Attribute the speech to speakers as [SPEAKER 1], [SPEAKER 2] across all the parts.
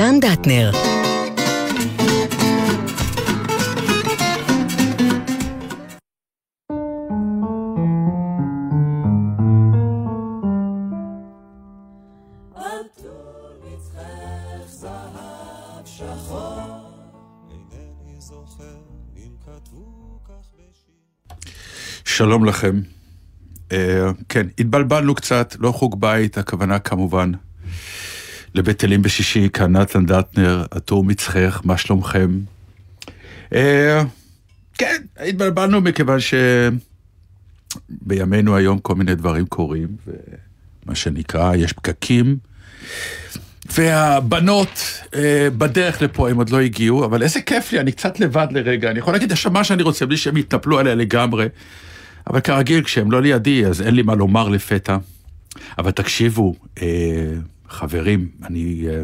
[SPEAKER 1] נתן דטנר.
[SPEAKER 2] שלום לכם. Uh, כן, התבלבלנו קצת, לא חוג בית, הכוונה כמובן לבית אלים בשישי, כאן נתן דטנר, הטור מצחך, מה שלומכם? Uh, כן, התבלבלנו מכיוון שבימינו היום כל מיני דברים קורים, ומה שנקרא, יש פקקים, והבנות uh, בדרך לפה, הם עוד לא הגיעו, אבל איזה כיף לי, אני קצת לבד לרגע, אני יכול להגיד עכשיו מה שאני רוצה, בלי שהם יתנפלו עליה לגמרי. אבל כרגיל, כשהם לא לידי, אז אין לי מה לומר לפתע. אבל תקשיבו, אה, חברים, אני, אה,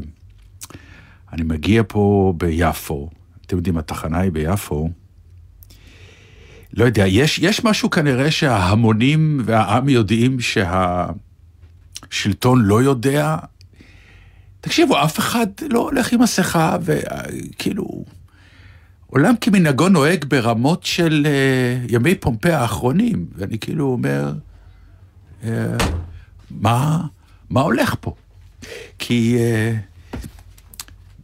[SPEAKER 2] אני מגיע פה ביפו, אתם יודעים, התחנה היא ביפו. לא יודע, יש, יש משהו כנראה שההמונים והעם יודעים שהשלטון לא יודע. תקשיבו, אף אחד לא הולך עם מסכה, וכאילו... עולם כמנהגו נוהג ברמות של uh, ימי פומפי האחרונים, ואני כאילו אומר, uh, מה, מה הולך פה? כי uh,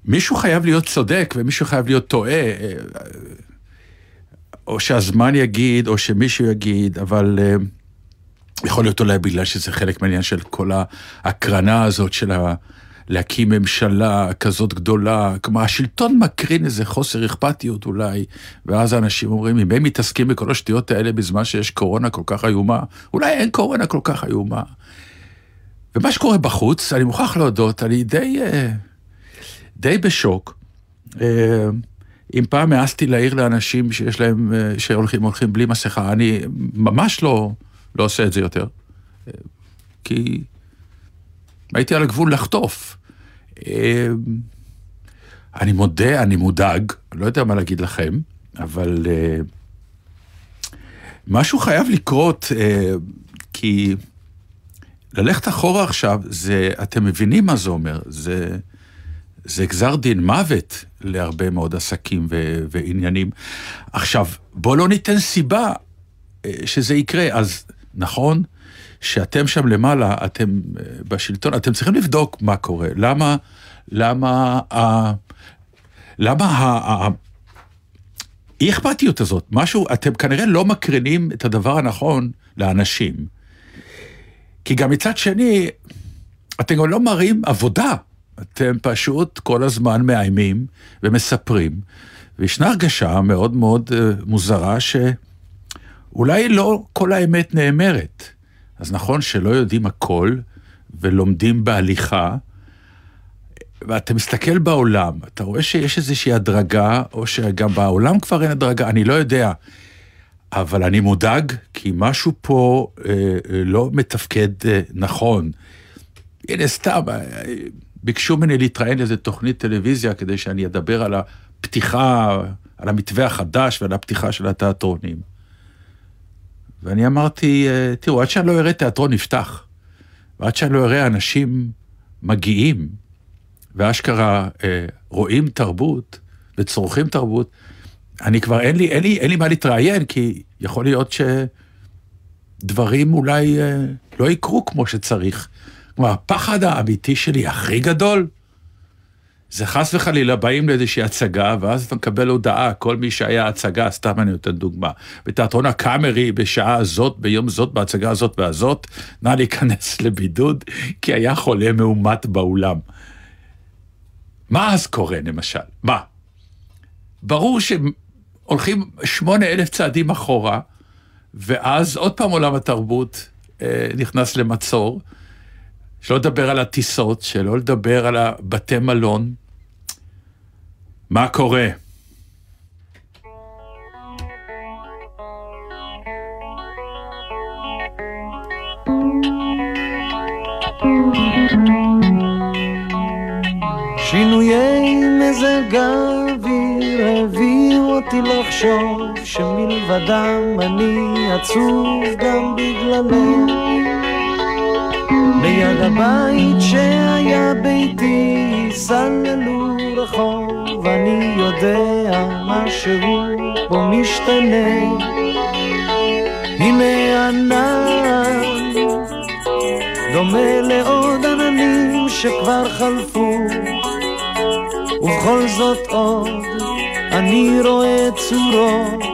[SPEAKER 2] מישהו חייב להיות צודק ומישהו חייב להיות טועה, uh, או שהזמן יגיד, או שמישהו יגיד, אבל uh, יכול להיות אולי בגלל שזה חלק מהעניין של כל ההקרנה הזאת של ה... להקים ממשלה כזאת גדולה, כלומר השלטון מקרין איזה חוסר אכפתיות אולי, ואז האנשים אומרים, אם הם מתעסקים בכל השטויות האלה בזמן שיש קורונה כל כך איומה, אולי אין קורונה כל כך איומה. ומה שקורה בחוץ, אני מוכרח להודות, אני די, אה, די בשוק. אה, אם פעם העזתי להעיר לאנשים שיש להם, אה, שהולכים הולכים בלי מסכה, אני ממש לא, לא עושה את זה יותר. כי הייתי על הגבול לחטוף. אני מודה, אני מודאג, לא יודע מה להגיד לכם, אבל משהו חייב לקרות, כי ללכת אחורה עכשיו, זה, אתם מבינים מה זה אומר, זה, זה גזר דין מוות להרבה מאוד עסקים ו, ועניינים. עכשיו, בואו לא ניתן סיבה אה, שזה יקרה, אז נכון, שאתם שם למעלה, אתם אה, בשלטון, אתם צריכים לבדוק מה קורה. למה, למה, ה, למה ה... אי אכפתיות הזאת, משהו, אתם כנראה לא מקרינים את הדבר הנכון לאנשים. כי גם מצד שני, אתם גם לא מראים עבודה. אתם פשוט כל הזמן מאיימים ומספרים. וישנה הרגשה מאוד מאוד אה, מוזרה שאולי לא כל האמת נאמרת. אז נכון שלא יודעים הכל ולומדים בהליכה, ואתה מסתכל בעולם, אתה רואה שיש איזושהי הדרגה, או שגם בעולם כבר אין הדרגה, אני לא יודע. אבל אני מודאג, כי משהו פה אה, אה, לא מתפקד אה, נכון. הנה, סתם, אה, ביקשו ממני להתראיין לאיזה תוכנית טלוויזיה כדי שאני אדבר על הפתיחה, על המתווה החדש ועל הפתיחה של התיאטרונים. ואני אמרתי, אה, תראו, עד שאני לא אראה תיאטרון נפתח, ועד שאני לא אראה אנשים מגיעים, ואשכרה אה, רואים תרבות וצורכים תרבות, אני כבר, אין לי, אין לי, אין לי מה להתראיין, כי יכול להיות שדברים אולי אה, לא יקרו כמו שצריך. כלומר, הפחד האמיתי שלי הכי גדול, זה חס וחלילה, באים לאיזושהי הצגה, ואז אתה מקבל הודעה, כל מי שהיה הצגה, סתם אני נותן דוגמה, בתיאטרון הקאמרי בשעה הזאת, ביום זאת, בהצגה הזאת והזאת, נא להיכנס לבידוד, כי היה חולה מאומת באולם. מה אז קורה למשל? מה? ברור שהולכים שמונה אלף צעדים אחורה, ואז עוד פעם עולם התרבות אה, נכנס למצור. שלא לדבר על הטיסות, שלא לדבר על הבתי מלון, מה קורה?
[SPEAKER 3] שינויי מזג האוויר אותי לחשוב שמלבדם אני עצוב גם בגללם ליד הבית שהיה ביתי סללו רחוב, אני יודע משהו פה משתנה. הנה ענן, דומה לעוד עננים שכבר חלפו, ובכל זאת עוד אני רואה צורות.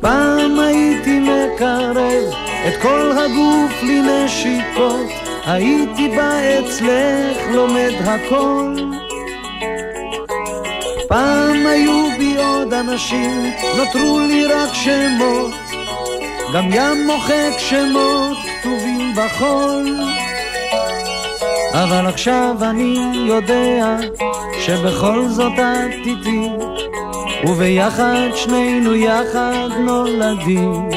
[SPEAKER 3] פעם הייתי מקרב את כל הגוף לנשיקות, הייתי בא אצלך לומד הכל. פעם היו בי עוד אנשים, נותרו לי רק שמות, גם ים מוחק שמות כתובים בחול. אבל עכשיו אני יודע שבכל זאת את איתי, וביחד שנינו יחד נולדים.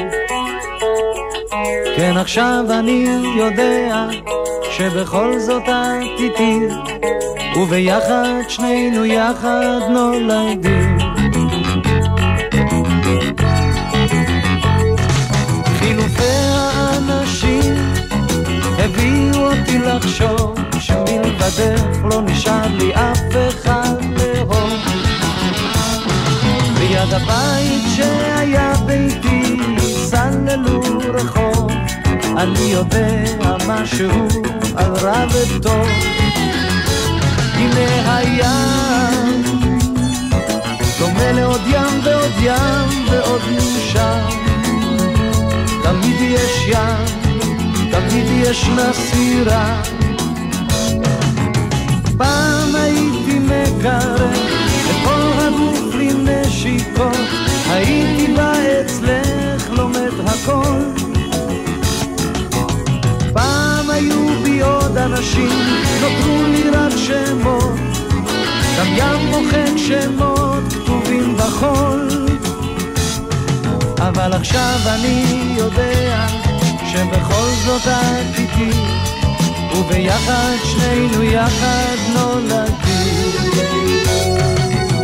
[SPEAKER 3] כן עכשיו אני יודע שבכל זאת את איתי וביחד שנינו יחד נולדים אותי לחשוב שמלבדך לא נשאר לי אף אחד לאהוב ליד הבית שהיה ביתי סללו רחוב אני יודע משהו על רע וטוב. הנה הים, דומה לעוד ים ועוד ים ועוד מאושר. תמיד יש ים, תמיד יש נסירה. פעם הייתי מקרב את כל הגוף לנשיקות, הייתי בא אצלך לומד הכל. היו בי עוד אנשים, נותרו לי רק שמות, גם ים מוחק שמות כתובים בחול. אבל עכשיו אני יודע שבכל זאת את איתי, וביחד שנינו יחד נולדים.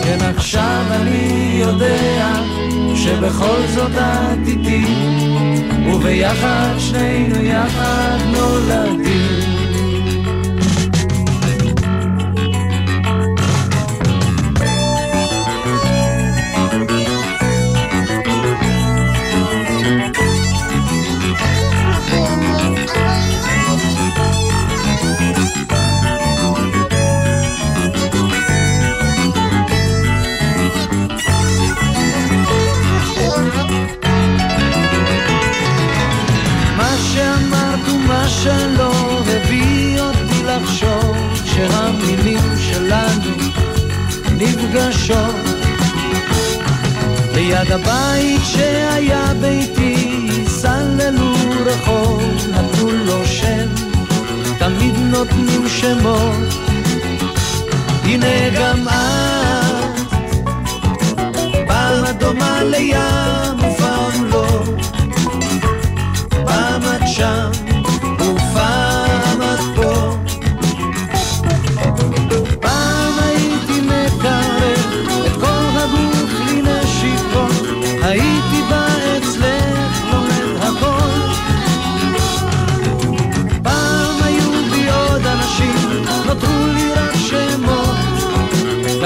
[SPEAKER 3] כן עכשיו אני יודע שבכל זאת את איתי וביחד שנינו יחד נולדים נפגשות. ליד הבית שהיה ביתי סללו רחוב, נתנו לו שם, תמיד נותנים שמות. הנה גם את פעם את דומה לים ופעם לא. פעם את שם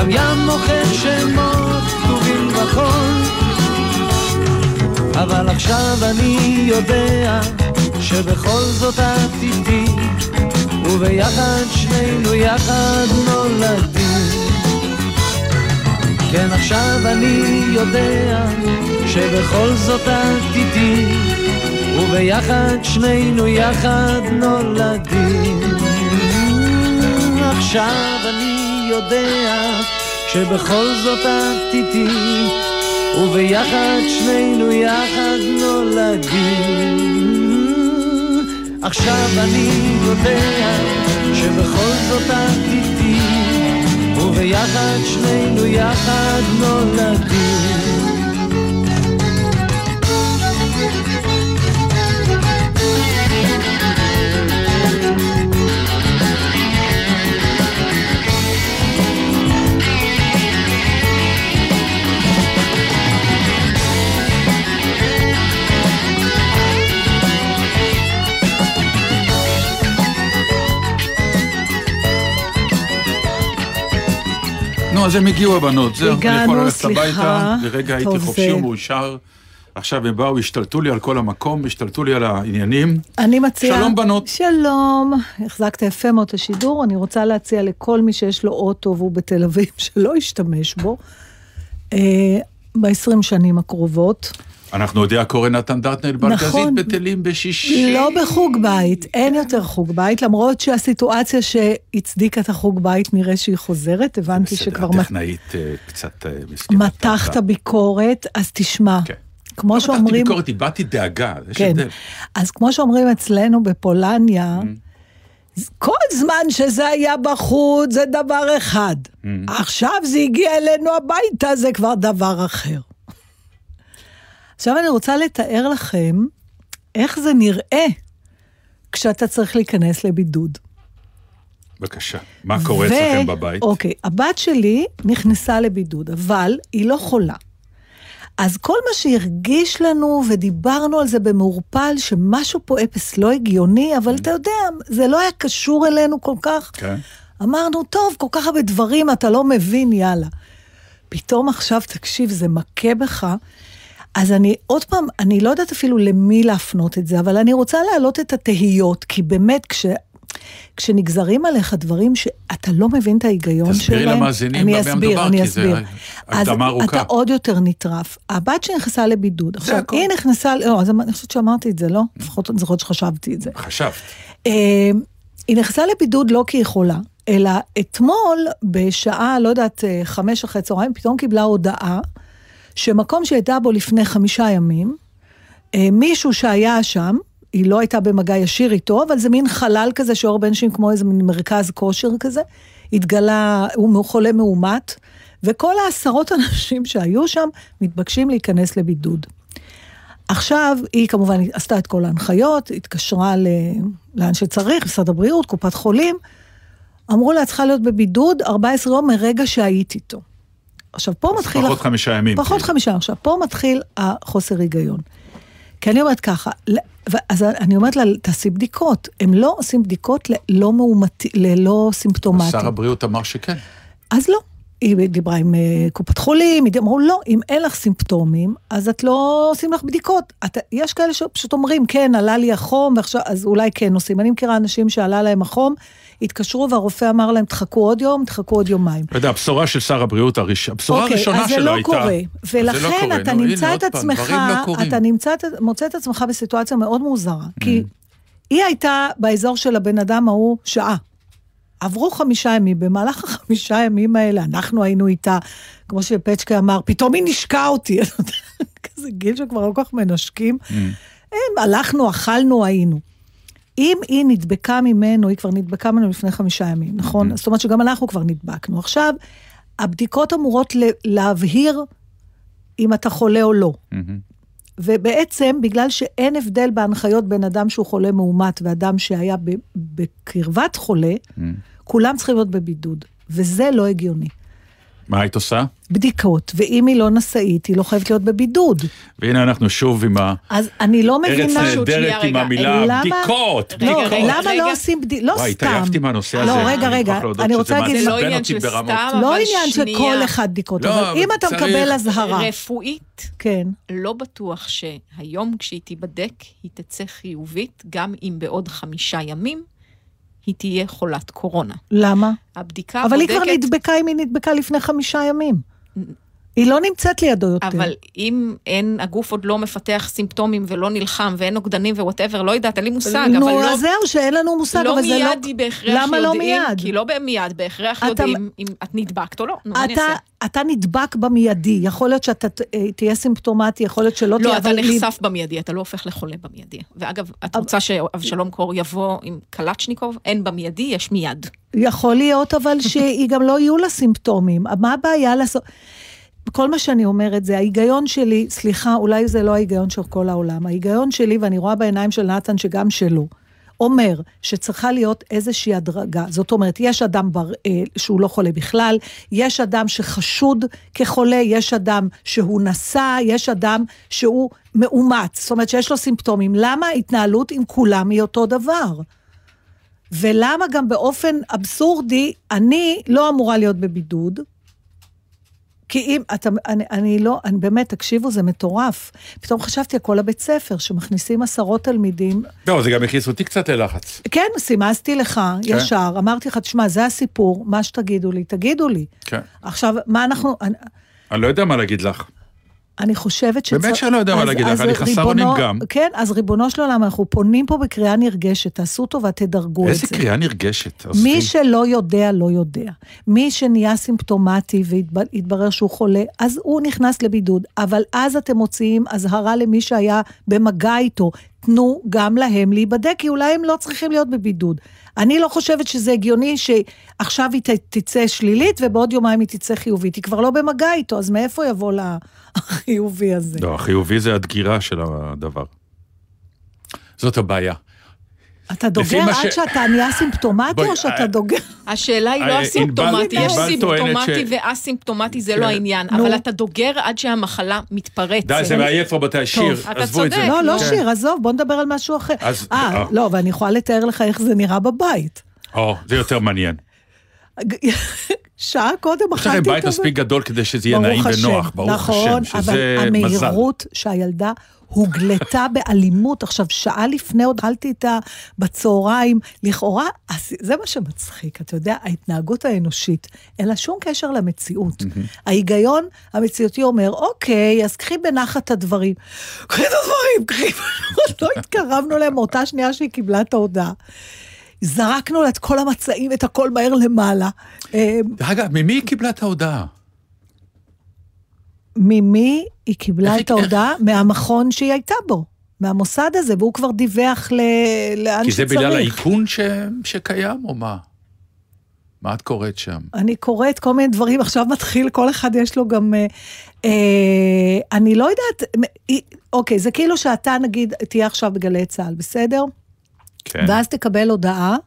[SPEAKER 3] גם ים מוכר שמות כתובים בחול אבל עכשיו אני יודע שבכל זאת את איתי וביחד שנינו יחד נולדים. כן עכשיו אני יודע שבכל זאת את איתי וביחד שנינו יחד נולדים. עכשיו אני יודע שבכל זאת את איתי, וביחד שנינו יחד נולדים. עכשיו אני יודע שבכל זאת את איתי, וביחד שנינו יחד נולדים.
[SPEAKER 2] נו, אז הם הגיעו הבנות, זהו, אני יכול
[SPEAKER 1] הגענו,
[SPEAKER 2] ללכת. הביתה, לרגע הייתי חופשי ומאושר. עכשיו הם באו, השתלטו לי על כל המקום, השתלטו לי על העניינים.
[SPEAKER 1] אני מציעה...
[SPEAKER 2] שלום, בנות.
[SPEAKER 1] שלום, החזקת יפה מאוד את השידור. אני רוצה להציע לכל מי שיש לו אוטו והוא בתל אביב, שלא ישתמש בו, אה, ב-20 שנים הקרובות.
[SPEAKER 2] אנחנו הודיע קורא נתן דטנל בארגזית
[SPEAKER 1] נכון.
[SPEAKER 2] בטלים בשישי.
[SPEAKER 1] לא בחוג בית, אין יותר חוג בית, למרות שהסיטואציה שהצדיקה את החוג בית נראה שהיא חוזרת, הבנתי
[SPEAKER 2] בסדר,
[SPEAKER 1] שכבר מת-
[SPEAKER 2] הטכנאית אה, קצת אה, מסכנה.
[SPEAKER 1] מתחת ביקורת, אז תשמע,
[SPEAKER 2] כן.
[SPEAKER 1] כמו
[SPEAKER 2] לא מתחתי
[SPEAKER 1] שאומרים...
[SPEAKER 2] ביקורת, הבעתי דאגה, יש
[SPEAKER 1] כן.
[SPEAKER 2] הבדל.
[SPEAKER 1] אז כמו שאומרים אצלנו בפולניה,
[SPEAKER 2] Mm.
[SPEAKER 1] כל זמן שזה היה בחוץ זה דבר אחד.
[SPEAKER 2] Mm.
[SPEAKER 1] עכשיו זה הגיע אלינו הביתה, זה כבר דבר אחר. עכשיו אני רוצה לתאר לכם איך זה נראה כשאתה צריך להיכנס לבידוד.
[SPEAKER 2] בבקשה, מה קורה אצלכם בבית?
[SPEAKER 1] אוקיי, הבת שלי נכנסה לבידוד, אבל היא לא חולה. אז כל מה שהרגיש לנו, ודיברנו על זה במעורפל, שמשהו פה אפס לא הגיוני, אבל אתה יודע, זה לא היה קשור אלינו כל כך.
[SPEAKER 2] כן.
[SPEAKER 1] אמרנו, טוב, כל כך הרבה דברים, אתה לא מבין, יאללה. פתאום עכשיו, תקשיב, זה מכה בך. אז אני, עוד פעם, אני לא יודעת אפילו למי להפנות את זה, אבל אני רוצה להעלות את התהיות, כי באמת, כש, כשנגזרים עליך דברים שאתה לא מבין את ההיגיון שלהם...
[SPEAKER 2] תסבירי למאזינים
[SPEAKER 1] אני
[SPEAKER 2] במה
[SPEAKER 1] אסביר, אני
[SPEAKER 2] כי זה
[SPEAKER 1] אסביר. אז
[SPEAKER 2] הקדמה ארוכה.
[SPEAKER 1] אתה עוד יותר נטרף. הבת שנכנסה לבידוד, עכשיו,
[SPEAKER 2] הכל.
[SPEAKER 1] היא נכנסה, לא, אז אני חושבת שאמרתי את זה, לא? לפחות אני זוכרת שחשבתי את זה.
[SPEAKER 2] חשבת.
[SPEAKER 1] אה, היא נכנסה לבידוד לא כי היא חולה, אלא אתמול, בשעה, לא יודעת, אה, חמש אחרי צהריים, פתאום קיבלה הודעה שמקום שהייתה בו לפני חמישה ימים, אה, מישהו שהיה שם, היא לא הייתה במגע ישיר איתו, אבל זה מין חלל כזה שאור שם כמו איזה מין מרכז כושר כזה, התגלה, הוא חולה מאומת, וכל העשרות אנשים שהיו שם מתבקשים להיכנס לבידוד. עכשיו, היא כמובן עשתה את כל ההנחיות, התקשרה ל... לאן שצריך, משרד הבריאות, קופת חולים, אמרו לה, צריכה להיות בבידוד 14 יום מרגע שהיית איתו. עכשיו, פה מתחיל...
[SPEAKER 2] פחות
[SPEAKER 1] הח-
[SPEAKER 2] חמישה ימים.
[SPEAKER 1] פחות
[SPEAKER 2] כאילו.
[SPEAKER 1] חמישה. עכשיו, פה מתחיל החוסר היגיון. כי אני אומרת ככה, אז אני אומרת לה, תעשי בדיקות. הם לא עושים בדיקות ללא מאומתי, ללא סימפטומטיים.
[SPEAKER 2] שר הבריאות אמר שכן.
[SPEAKER 1] אז לא. היא דיברה עם אה, קופת חולים, היא אמרו, לא, אם אין לך סימפטומים, אז את לא עושים לך בדיקות. את, יש כאלה שפשוט אומרים, כן, עלה לי החום, ועכשיו, אז אולי כן עושים. אני מכירה אנשים שעלה להם החום, התקשרו והרופא אמר להם, תחכו עוד יום, תחכו עוד יומיים.
[SPEAKER 2] אתה יודע, הבשורה של שר הבריאות, הראש- הבשורה
[SPEAKER 1] אוקיי,
[SPEAKER 2] הראשונה
[SPEAKER 1] אז
[SPEAKER 2] שלו
[SPEAKER 1] לא
[SPEAKER 2] הייתה...
[SPEAKER 1] קורה.
[SPEAKER 2] זה לא
[SPEAKER 1] ולכן
[SPEAKER 2] קורה.
[SPEAKER 1] אתה
[SPEAKER 2] נו,
[SPEAKER 1] נמצא את עצמך,
[SPEAKER 2] לא.
[SPEAKER 1] אתה נמצא, מוצא את עצמך בסיטואציה מאוד מוזרה.
[SPEAKER 2] Mm.
[SPEAKER 1] כי היא הייתה באזור של הבן אדם ההוא שעה. עברו חמישה ימים, במהלך החמישה ימים האלה אנחנו היינו איתה, כמו שפצ'קה אמר, פתאום היא נשקה אותי. כזה גיל שכבר לא כל כך מנשקים.
[SPEAKER 2] Mm.
[SPEAKER 1] הם, הלכנו, אכלנו, היינו. אם היא נדבקה ממנו, היא כבר נדבקה ממנו לפני חמישה ימים, נכון? זאת אומרת שגם אנחנו כבר נדבקנו. עכשיו, הבדיקות אמורות להבהיר אם אתה חולה או לא. ובעצם, בגלל שאין הבדל בהנחיות בין אדם שהוא חולה מאומת ואדם שהיה בקרבת חולה, כולם צריכים להיות בבידוד, וזה לא הגיוני.
[SPEAKER 2] מה היית עושה?
[SPEAKER 1] בדיקות, ואם היא לא נשאית, היא לא חייבת להיות בבידוד.
[SPEAKER 2] והנה אנחנו שוב עם
[SPEAKER 1] אז אני לא מבינה...
[SPEAKER 4] שנייה,
[SPEAKER 2] נהדרת עם המילה
[SPEAKER 1] למה-
[SPEAKER 2] בדיקות,
[SPEAKER 4] רגע,
[SPEAKER 1] לא,
[SPEAKER 2] בדיקות.
[SPEAKER 4] רגע,
[SPEAKER 1] למה
[SPEAKER 4] רגע.
[SPEAKER 1] לא עושים בדיקות? לא
[SPEAKER 2] וואי,
[SPEAKER 1] סתם.
[SPEAKER 2] התעייפתי מהנושא הזה.
[SPEAKER 1] לא, רגע, רגע, אני רוצה להגיד...
[SPEAKER 4] זה לא עניין של. סתם,
[SPEAKER 1] לא
[SPEAKER 4] אבל
[SPEAKER 1] עניין של. כל אחד בדיקות,
[SPEAKER 2] לא,
[SPEAKER 1] אבל
[SPEAKER 2] אבל
[SPEAKER 1] אם אתה מקבל אזהרה,
[SPEAKER 4] רפואית,
[SPEAKER 1] כן.
[SPEAKER 4] לא בטוח שהיום כשהיא תיבדק, היא תצא חיובית, גם אם בעוד חמישה ימים היא תהיה חולת קורונה.
[SPEAKER 1] למה?
[SPEAKER 4] הבדיקה
[SPEAKER 1] אבל היא
[SPEAKER 4] בודקת...
[SPEAKER 1] כבר נדבקה אם היא נדבקה לפני חמישה ימים. היא לא נמצאת לידו יותר.
[SPEAKER 4] אבל אם אין, הגוף עוד לא מפתח סימפטומים ולא נלחם ואין נוגדנים ו whatever, לא יודעת, אין לי מושג,
[SPEAKER 1] נו,
[SPEAKER 4] אבל לא...
[SPEAKER 1] אז זהו, שאין לנו מושג,
[SPEAKER 4] לא
[SPEAKER 1] אבל זה לא...
[SPEAKER 4] מיד היא בהכרח
[SPEAKER 1] למה לא
[SPEAKER 4] יודעים,
[SPEAKER 1] מיד?
[SPEAKER 4] כי לא מיד בהכרח
[SPEAKER 1] אתה-
[SPEAKER 4] יודעים אם את נדבקת או לא. נו, מה אני
[SPEAKER 1] אתה,
[SPEAKER 4] אעשה?
[SPEAKER 1] אתה נדבק במיידי, יכול להיות שאתה אה, תהיה סימפטומטי, יכול להיות שלא תהיה,
[SPEAKER 4] לא, אתה
[SPEAKER 1] לי-
[SPEAKER 4] נחשף במיידי, אתה לא הופך לחולה במיידי. ואגב, את רוצה שאבשלום קור יבוא עם קלצ'ניקוב? אין במיידי, יש מיד.
[SPEAKER 1] יכול להיות אבל שהיא גם לא יהיו לה סימפטומים. מה הבעיה לעשות? כל מה שאני אומרת זה ההיגיון שלי, סליחה, אולי זה לא ההיגיון של כל העולם, ההיגיון שלי, ואני רואה בעיניים של נתן שגם שלו, אומר שצריכה להיות איזושהי הדרגה. זאת אומרת, יש אדם בר, אה, שהוא לא חולה בכלל, יש אדם שחשוד כחולה, יש אדם שהוא נשא, יש אדם שהוא מאומץ, זאת אומרת שיש לו סימפטומים. למה ההתנהלות עם כולם היא אותו דבר? ולמה גם באופן אבסורדי, אני לא אמורה להיות בבידוד, כי אם, אתה, אני, אני לא, אני באמת, תקשיבו, זה מטורף. פתאום חשבתי על כל הבית ספר, שמכניסים עשרות תלמידים.
[SPEAKER 2] לא, זה גם הכניס אותי קצת ללחץ.
[SPEAKER 1] כן, סימסתי לך
[SPEAKER 2] כן.
[SPEAKER 1] ישר, אמרתי לך, תשמע, זה הסיפור, מה שתגידו לי, תגידו לי.
[SPEAKER 2] כן.
[SPEAKER 1] עכשיו, מה אנחנו... אני,
[SPEAKER 2] אני לא יודע מה להגיד לך.
[SPEAKER 1] אני חושבת שצריך...
[SPEAKER 2] באמת שאני לא יודע מה להגיד לך, אני חסר אונים גם.
[SPEAKER 1] כן, אז ריבונו של עולם, אנחנו פונים פה בקריאה נרגשת, תעשו טובה, תדרגו את זה.
[SPEAKER 2] איזה קריאה נרגשת.
[SPEAKER 1] מי. שלא יודע, לא יודע. מי שנהיה סימפטומטי והתברר שהוא חולה, אז הוא נכנס לבידוד. אבל אז אתם מוציאים אזהרה למי שהיה במגע איתו. תנו גם להם להיבדק, כי אולי הם לא צריכים להיות בבידוד. אני לא חושבת שזה הגיוני שעכשיו היא תצא שלילית ובעוד יומיים היא תצא חיובית. היא כבר לא במגע איתו, אז מאיפה יבוא לה החיובי הזה?
[SPEAKER 2] לא, החיובי זה הדגירה של הדבר. זאת הבעיה.
[SPEAKER 1] אתה דוגר עד
[SPEAKER 2] ש-
[SPEAKER 1] שאתה נהיה סימפטומטי,
[SPEAKER 2] בואי,
[SPEAKER 1] או שאתה
[SPEAKER 2] אה,
[SPEAKER 1] דוגר?
[SPEAKER 4] השאלה היא
[SPEAKER 2] אה,
[SPEAKER 4] לא
[SPEAKER 2] ענבל-
[SPEAKER 4] אסימפטומטי, יש סימפטומטי
[SPEAKER 2] ש-
[SPEAKER 4] ואסימפטומטי, זה
[SPEAKER 2] כן.
[SPEAKER 4] לא העניין,
[SPEAKER 1] נו.
[SPEAKER 4] אבל אתה דוגר עד שהמחלה מתפרצת.
[SPEAKER 2] די, זה מעייף רבותיי, שיר,
[SPEAKER 4] אתה
[SPEAKER 2] עזבו את זה.
[SPEAKER 4] צודק.
[SPEAKER 1] לא, לא
[SPEAKER 4] כן.
[SPEAKER 1] שיר, עזוב, בוא נדבר על משהו אחר. אה,
[SPEAKER 2] אה.
[SPEAKER 1] לא, ואני יכולה לתאר לך איך זה נראה בבית.
[SPEAKER 2] או, זה יותר מעניין.
[SPEAKER 1] שעה קודם
[SPEAKER 2] יש לכם
[SPEAKER 1] אכלתי
[SPEAKER 2] בית
[SPEAKER 1] את
[SPEAKER 2] מספיק גדול כדי שזה יהיה נעים. ונוח, ברוך
[SPEAKER 1] נכון,
[SPEAKER 2] השם,
[SPEAKER 1] אבל
[SPEAKER 2] שזה מזל.
[SPEAKER 1] המהירות שהילדה הוגלתה באלימות. עכשיו, שעה לפני עוד אכלתי איתה בצהריים, לכאורה, זה מה שמצחיק, אתה יודע, ההתנהגות האנושית, אין לה שום קשר למציאות. ההיגיון המציאותי אומר, אוקיי, אז קחי בנחת את הדברים. קחי את הדברים, קחי, לא התקרבנו להם מאותה שנייה שהיא קיבלה את ההודעה. זרקנו לה את כל המצעים, את הכל מהר למעלה.
[SPEAKER 2] אגב, ממי היא קיבלה את ההודעה?
[SPEAKER 1] ממי היא קיבלה את ההודעה? מהמכון שהיא הייתה בו, מהמוסד הזה, והוא כבר דיווח ל... לאן
[SPEAKER 2] כי זה
[SPEAKER 1] שצריך.
[SPEAKER 2] בגלל האיכון ש- שקיים, או מה? מה את קוראת שם?
[SPEAKER 1] אני קוראת כל מיני דברים, עכשיו מתחיל, כל אחד יש לו גם... אה, אה, אני לא יודעת, אוקיי, זה כאילו שאתה נגיד תהיה עכשיו בגלי צה"ל, בסדר?
[SPEAKER 2] כן.
[SPEAKER 1] ואז תקבל הודעה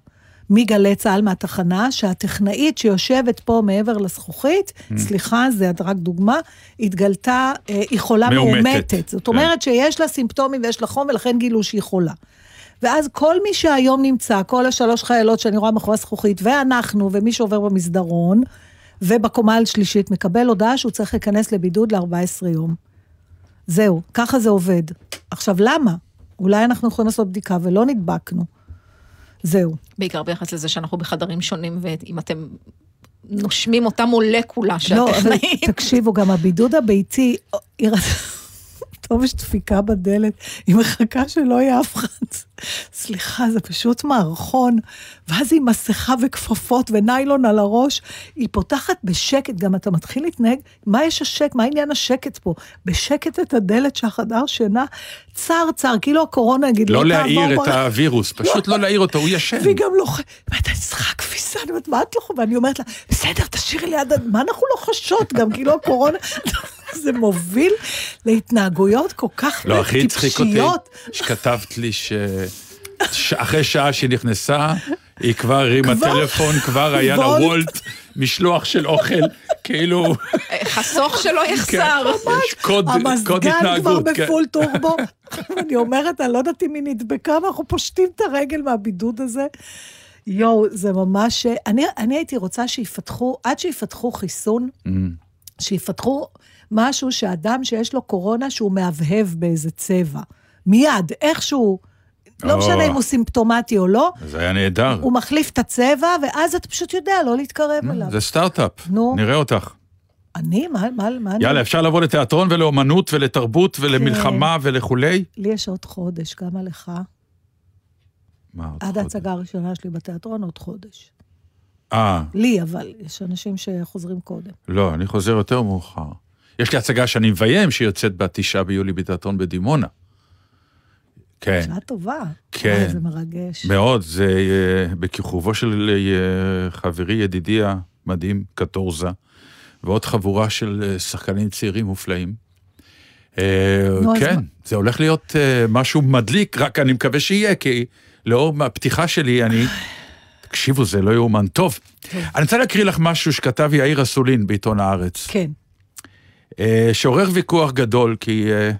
[SPEAKER 1] מגלי צה"ל מהתחנה, שהטכנאית שיושבת פה מעבר לזכוכית,
[SPEAKER 2] Mm.
[SPEAKER 1] סליחה, זה רק דוגמה, התגלתה, אה, היא חולה
[SPEAKER 2] מאומתת.
[SPEAKER 1] מאומתת. זאת
[SPEAKER 2] כן.
[SPEAKER 1] אומרת שיש לה סימפטומים ויש לה חום, ולכן גילו שהיא חולה. ואז כל מי שהיום נמצא, כל השלוש חיילות שאני רואה מאחורי הזכוכית, ואנחנו, ומי שעובר במסדרון, ובקומה השלישית, מקבל הודעה שהוא צריך להיכנס לבידוד ל-14 יום. זהו, ככה זה עובד. עכשיו, למה? אולי אנחנו יכולים לעשות בדיקה ולא נדבקנו. זהו.
[SPEAKER 4] בעיקר ביחס לזה שאנחנו בחדרים שונים, ואם אתם נושמים אותה מולקולה
[SPEAKER 1] לא, אבל
[SPEAKER 4] שהטכנאית...
[SPEAKER 1] תקשיבו, גם הבידוד הביתי, טוב, יש דפיקה בדלת, היא מחכה שלא יהיה אף אחד. סליחה, זה פשוט מערכון. ואז היא מסכה וכפפות וניילון על הראש, היא פותחת בשקט, גם אתה מתחיל להתנהג, מה יש השקט, מה עניין השקט פה? בשקט את הדלת של החדר שינה, צר צר, כאילו הקורונה יגיד,
[SPEAKER 2] לא להעיר את
[SPEAKER 1] ברחוב."
[SPEAKER 2] הווירוס, פשוט לא להעיר אותו, הוא ישן.
[SPEAKER 1] והיא גם לא... אני צריכה כביסה, אני אומרת, מה את לא... ואני אומרת לה, בסדר, תשאירי ליד... מה אנחנו לא חשות גם, כאילו הקורונה... זה מוביל להתנהגויות כל כך
[SPEAKER 2] לא, הכי הצחיק אותי,
[SPEAKER 1] טיפשיות.
[SPEAKER 2] שכתבת לי ש... שאחרי שעה שהיא נכנסה, היא כבר הרימה? טלפון, כבר היה לה
[SPEAKER 1] וולט.
[SPEAKER 2] משלוח של אוכל, כאילו,
[SPEAKER 4] חסוך שלא
[SPEAKER 2] כן,
[SPEAKER 4] יחסר.
[SPEAKER 2] יש קוד קוד
[SPEAKER 1] המזגן כבר.
[SPEAKER 2] כן.
[SPEAKER 1] בפול טורבו. אני אומרת, אני לא יודעת אם היא נדבקה, ואנחנו פושטים את הרגל מהבידוד הזה. יואו, זה ממש... אני, אני הייתי רוצה שיפתחו, עד שיפתחו חיסון,
[SPEAKER 2] Mm.
[SPEAKER 1] שיפתחו משהו שאדם שיש לו קורונה, שהוא מהבהב באיזה צבע. מיד, איכשהו, לא. משנה אם הוא סימפטומטי או לא,
[SPEAKER 2] זה היה נהדר.
[SPEAKER 1] הוא מחליף את הצבע, ואז אתה פשוט יודע לא להתקרב אליו.
[SPEAKER 2] זה סטארט-אפ. נראה אותך.
[SPEAKER 1] אני? מה, מה, מה אני?
[SPEAKER 2] יאללה, אפשר לבוא לתיאטרון ולאומנות ולתרבות ולמלחמה
[SPEAKER 1] כן.
[SPEAKER 2] ולכולי?
[SPEAKER 1] לי יש עוד חודש, כמה לך?
[SPEAKER 2] מה עוד
[SPEAKER 1] עד
[SPEAKER 2] חודש?
[SPEAKER 1] ההצגה הראשונה שלי בתיאטרון, עוד חודש.
[SPEAKER 2] אה,
[SPEAKER 1] לי, אבל יש אנשים שחוזרים קודם.
[SPEAKER 2] לא, אני חוזר יותר מאוחר. יש לי הצגה שאני מביים, שיוצאת בתשעה ביולי בתיאטרון בדימונה. כן,
[SPEAKER 1] שעה טובה.
[SPEAKER 2] כן.
[SPEAKER 1] זה מרגש.
[SPEAKER 2] מאוד, זה אה, בכיכובו של אה, חברי, ידידי המדהים, קטורזה, ועוד חבורה של אה, שחקנים צעירים מופלאים. כן? זה הולך להיות משהו מדליק, רק אני מקווה שיהיה, כי לאור הפתיחה שלי, אני... תקשיבו, זה לא יאומן. טוב, אני רוצה להקריא לך משהו שכתב יאיר אסולין בעיתון הארץ.
[SPEAKER 1] כן.
[SPEAKER 2] אה, שעורר ויכוח גדול, כי אה,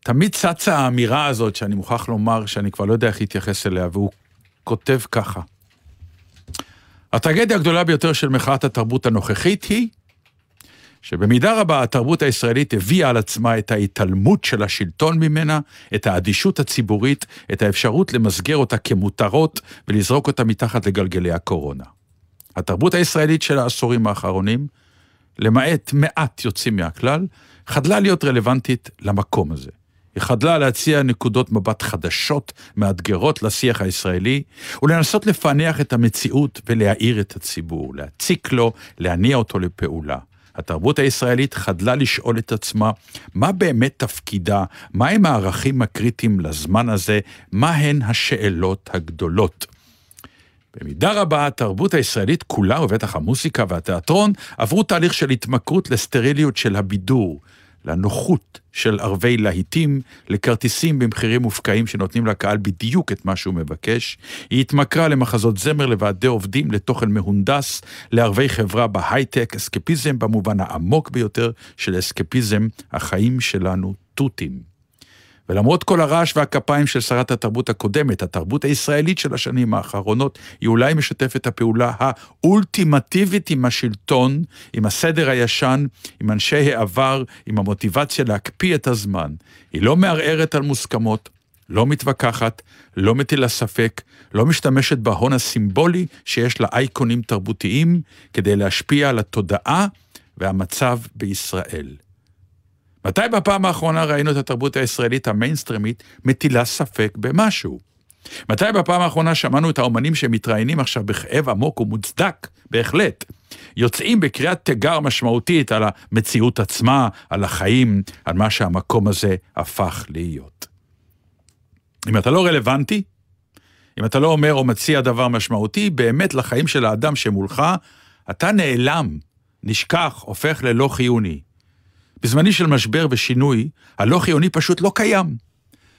[SPEAKER 2] תמיד צצה האמירה הזאת, שאני מוכרח לומר שאני כבר לא יודע איך להתייחס אליה, והוא כותב ככה: הטרגדיה הגדולה ביותר של מחאת התרבות הנוכחית היא שבמידה רבה התרבות הישראלית הביאה על עצמה את ההתעלמות של השלטון ממנה, את האדישות הציבורית, את האפשרות למסגר אותה כמותרות ולזרוק אותה מתחת לגלגלי הקורונה. התרבות הישראלית של העשורים האחרונים, למעט מעט יוצאים מהכלל, חדלה להיות רלוונטית למקום הזה. היא חדלה להציע נקודות מבט חדשות, מאתגרות לשיח הישראלי, ולנסות לפענח את המציאות ולהאיר את הציבור, להציק לו, להניע אותו לפעולה. התרבות הישראלית חדלה לשאול את עצמה מה באמת תפקידה, מהם הערכים הקריטיים לזמן הזה, מהן השאלות הגדולות. במידה רבה התרבות הישראלית כולה, ובטח המוסיקה והתיאטרון, עברו תהליך של התמכרות לסטריליות של הבידור, לנוחות של ערבי להיטים, לכרטיסים במחירים מופקעים שנותנים לקהל בדיוק את מה שהוא מבקש. היא התמכרה למחזות זמר, לוועדי עובדים, לתוכן מהונדס, לערבי חברה בהייטק, אסקפיזם במובן העמוק ביותר של אסקפיזם, החיים שלנו תותים. ולמרות כל הרעש והכפיים של שרת התרבות הקודמת, התרבות הישראלית של השנים האחרונות היא אולי משתפת הפעולה האולטימטיבית עם השלטון, עם הסדר הישן, עם אנשי העבר, עם המוטיבציה להקפיא את הזמן. היא לא מערערת על מוסכמות, לא מתווכחת, לא מטילה ספק, לא משתמשת בהון הסימבולי שיש לה אייקונים תרבותיים כדי להשפיע על התודעה והמצב בישראל. מתי בפעם האחרונה ראינו את התרבות הישראלית המיינסטרימית מטילה ספק במשהו? מתי בפעם האחרונה שמענו את האומנים שמתראיינים עכשיו בכאב עמוק ומוצדק, בהחלט, יוצאים בקריאת תיגר משמעותית על המציאות עצמה, על החיים, על מה שהמקום הזה הפך להיות. אם אתה לא רלוונטי, אם אתה לא אומר או מציע דבר משמעותי, באמת לחיים של האדם שמולך, אתה נעלם, נשכח, הופך ללא חיוני. בזמני של משבר ושינוי, הלא חיוני פשוט לא קיים.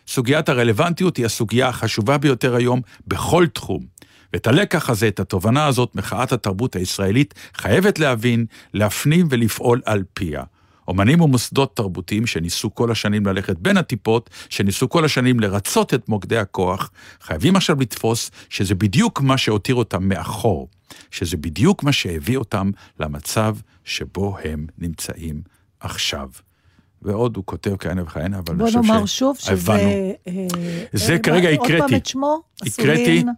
[SPEAKER 2] סוגיית הרלוונטיות היא הסוגיה החשובה ביותר היום בכל תחום. ואת הלקח הזה, את התובנה הזאת, מחאת התרבות הישראלית חייבת להבין, להפנים ולפעול על פיה. אומנים ומוסדות תרבותיים שניסו כל השנים ללכת בין הטיפות, שניסו כל השנים לרצות את מוקדי הכוח, חייבים עכשיו לתפוס שזה בדיוק מה שהותיר אותם מאחור, שזה בדיוק מה שהביא אותם למצב שבו הם נמצאים עכשיו. ועוד הוא כותב כהנה וכהנה, אבל אני חושב
[SPEAKER 1] ש... בוא נאמר שוב שזה...
[SPEAKER 2] אה, זה כרגע הקראתי.
[SPEAKER 1] עוד פעם את שמו, אסולין,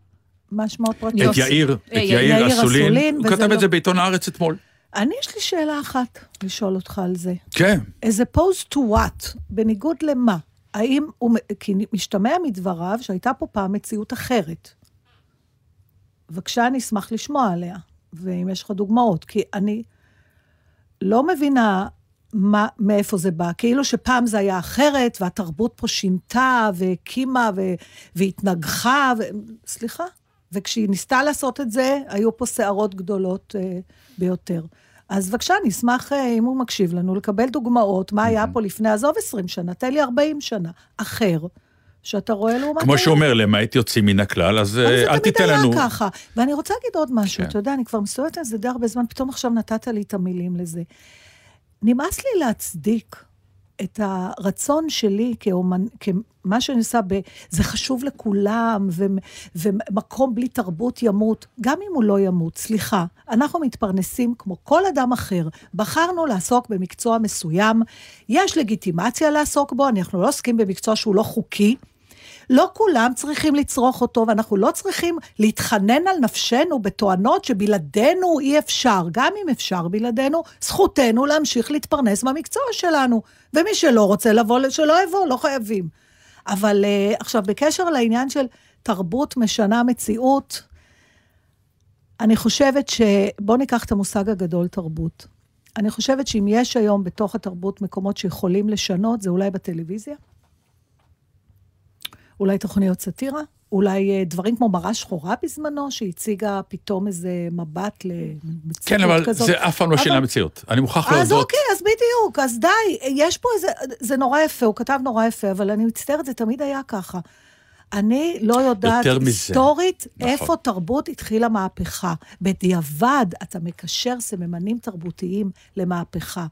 [SPEAKER 1] מה שמו הפרטי?
[SPEAKER 2] את יאיר, את יאיר אסולין. הוא כתב את זה בעיתון הארץ אתמול.
[SPEAKER 1] אני, יש לי שאלה אחת לשאול אותך על זה.
[SPEAKER 2] כן.
[SPEAKER 1] as opposed to what? בניגוד למה? האם הוא... כי משתמע מדבריו שהייתה פה פעם מציאות אחרת. בבקשה, אני אשמח לשמוע עליה, ואם יש לך דוגמאות, כי אני לא מבינה מה, מאיפה זה בא. כאילו שפעם זה היה אחרת, והתרבות פה שינתה, והקימה, ו... והתנגחה, ו... סליחה. וכשהיא ניסתה לעשות את זה, היו פה סערות גדולות uh, ביותר. אז בבקשה, נשמח, uh, אם הוא מקשיב לנו, לקבל דוגמאות, מה היה פה לפני, עזוב 20 שנה, תן לי 40 שנה, אחר. שאתה רואה לעומת...
[SPEAKER 2] כמו שהוא אומר, למעט יוצאים מן הכלל, אז אה, אל תיתן לנו... אבל
[SPEAKER 1] זה תמיד היה ככה. ואני רוצה להגיד עוד משהו, כן. אתה יודע, אני כבר מסתובבת על זה די הרבה זמן, פתאום עכשיו נתת לי את המילים לזה. נמאס לי להצדיק את הרצון שלי כאומן, כמה שאני עושה, ב, זה חשוב לכולם, ו, ומקום בלי תרבות ימות, גם אם הוא לא ימות, סליחה, אנחנו מתפרנסים כמו כל אדם אחר. בחרנו לעסוק במקצוע מסוים, יש לגיטימציה לעסוק בו, אנחנו לא עוסקים במקצוע שהוא לא חוקי. לא כולם צריכים לצרוך אותו, ואנחנו לא צריכים להתחנן על נפשנו בתואנות שבלעדינו אי אפשר. גם אם אפשר בלעדינו, זכותנו להמשיך להתפרנס מהמקצוע שלנו. ומי שלא רוצה לבוא, שלא יבוא, לא חייבים. אבל uh, עכשיו, בקשר לעניין של תרבות משנה מציאות, אני חושבת ש... בואו ניקח את המושג הגדול תרבות. אני חושבת שאם יש היום בתוך התרבות מקומות שיכולים לשנות, זה אולי בטלוויזיה. אולי תוכניות סאטירה, אולי אה, דברים כמו מראה שחורה בזמנו, שהציגה פתאום איזה מבט למציאות
[SPEAKER 2] כן, אבל כזאת. זה אף פעם לא שינה מציאות. אני מוכרח להודות.
[SPEAKER 1] אז אוקיי, אז בדיוק, אז די, יש פה איזה, זה נורא יפה, הוא כתב נורא יפה, אבל אני מצטערת, זה תמיד היה ככה. אני לא יודעת היסטורית נכון. איפה תרבות התחילה מהפכה. בדיעבד אתה מקשר סממנים תרבותיים למהפכה.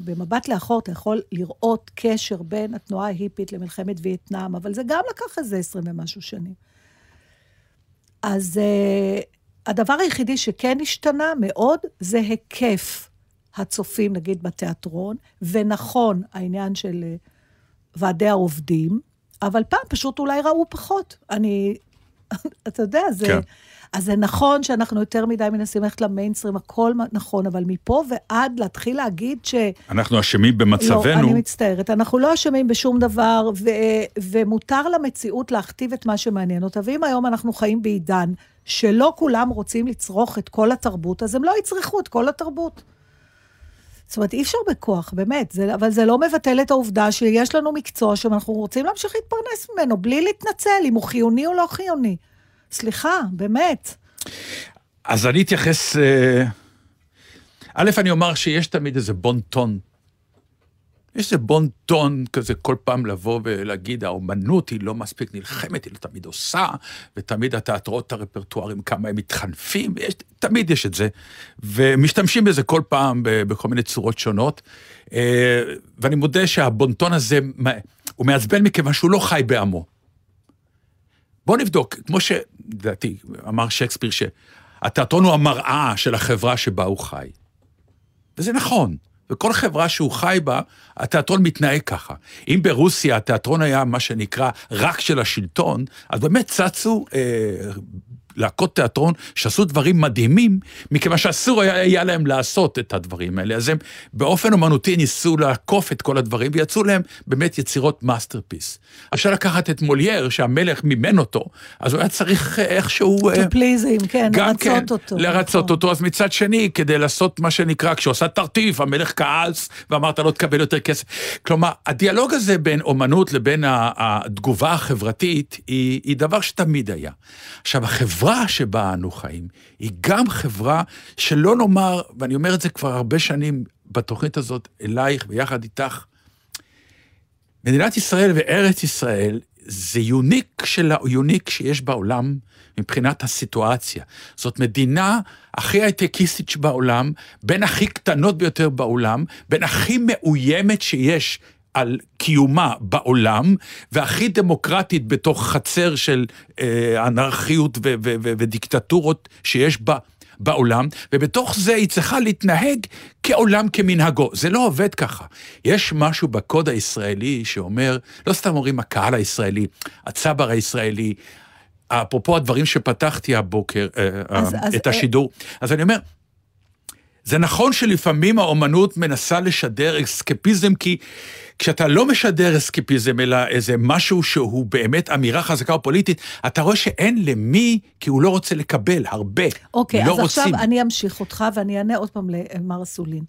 [SPEAKER 1] במבט לאחור אתה יכול לראות קשר בין התנועה ההיפית למלחמת וייטנאם, אבל זה גם לקח איזה עשרים ומשהו שנים. אז uh, הדבר היחידי שכן השתנה מאוד זה היקף הצופים, נגיד, בתיאטרון, ונכון העניין של אה, ועדי העובדים, אבל פעם פשוט אולי ראו פחות. אני, אתה יודע, זה...
[SPEAKER 2] כן.
[SPEAKER 1] אז זה נכון שאנחנו יותר מדי מנסים ללכת למיינסטרים, הכל נכון, אבל מפה ועד להתחיל להגיד ש...
[SPEAKER 2] אנחנו אשמים במצבנו.
[SPEAKER 1] לא, אני מצטערת. אנחנו לא אשמים בשום דבר, ו- ומותר למציאות להכתיב את מה שמעניין אותה. ואם היום אנחנו חיים בעידן שלא כולם רוצים לצרוך את כל התרבות, אז הם לא יצרכו את כל התרבות. זאת אומרת, אי אפשר בכוח, באמת, זה, אבל זה לא מבטל את העובדה שיש לנו מקצוע שאנחנו רוצים להמשיך להתפרנס ממנו, בלי להתנצל אם הוא חיוני או לא חיוני. סליחה, באמת.
[SPEAKER 2] אז אני אתייחס... אה, א', אני אומר שיש תמיד איזה בון טון. יש איזה בון טון כזה כל פעם לבוא ולהגיד, האומנות היא לא מספיק נלחמת, היא לא תמיד עושה, ותמיד התיאטרות הרפרטוארים, כמה הם מתחנפים, יש, תמיד יש את זה. ומשתמשים בזה כל פעם בכל מיני צורות שונות. אה, ואני מודה שהבונטון הזה, הוא מעצבן מכיוון שהוא לא חי בעמו. בוא נבדוק, כמו שלדעתי אמר שייקספיר, שהתיאטרון הוא המראה של החברה שבה הוא חי. וזה נכון. וכל חברה שהוא חי בה, התיאטרון מתנהג ככה. אם ברוסיה התיאטרון היה מה שנקרא רק של השלטון, אז באמת צצו אה, להקות תיאטרון שעשו דברים מדהימים, מכיוון שאסור היה, היה להם לעשות את הדברים האלה. אז הם באופן אומנותי ניסו לעקוף את כל הדברים, ויצאו להם באמת יצירות masterpiece. אפשר לקחת את מולייר, שהמלך מימן אותו, אז הוא היה צריך איכשהו...
[SPEAKER 1] To please him, כן, לרצות
[SPEAKER 2] כן,
[SPEAKER 1] אותו.
[SPEAKER 2] לרצות
[SPEAKER 1] נכון.
[SPEAKER 2] אותו. אז מצד שני, כדי לעשות מה שנקרא, כשהוא עשה טרטיף, המלך כעס, ואמר אתה לא תקבל יותר כסף. כלומר, הדיאלוג הזה בין אומנות לבין התגובה החברתית, היא, היא דבר שתמיד היה. עכשיו, החברה שבה אנו חיים, היא גם חברה שלא נאמר, ואני אומר את זה כבר הרבה שנים בתוכנית הזאת, אלייך ויחד איתך, מדינת ישראל וארץ ישראל זה יוניק של היוניק שיש בעולם מבחינת הסיטואציה. זאת מדינה הכי הייטקיסטית שבעולם, בין הכי קטנות ביותר בעולם, בין הכי מאוימת שיש על קיומה בעולם, והכי דמוקרטית בתוך חצר של אה, אנרכיות ו- ו- ו- ודיקטטורות שיש בה. בעולם, ובתוך זה היא צריכה להתנהג כעולם כמנהגו. זה לא עובד ככה. יש משהו בקוד הישראלי שאומר, לא סתם אומרים הקהל הישראלי, הצבר הישראלי, אפרופו הדברים שפתחתי הבוקר,
[SPEAKER 1] אז-
[SPEAKER 2] אה,
[SPEAKER 1] אז-
[SPEAKER 2] את השידור, אז אני אומר, זה נכון שלפעמים האומנות מנסה לשדר אסקפיזם, כי כשאתה לא משדר אסקפיזם, אלא איזה משהו שהוא באמת אמירה חזקה או פוליטית, אתה רואה שאין למי, כי הוא לא רוצה לקבל הרבה.
[SPEAKER 1] אוקיי,
[SPEAKER 2] לא
[SPEAKER 1] אז
[SPEAKER 2] רוצים.
[SPEAKER 1] עכשיו אני אמשיך אותך ואני אענה עוד פעם למר אסולין.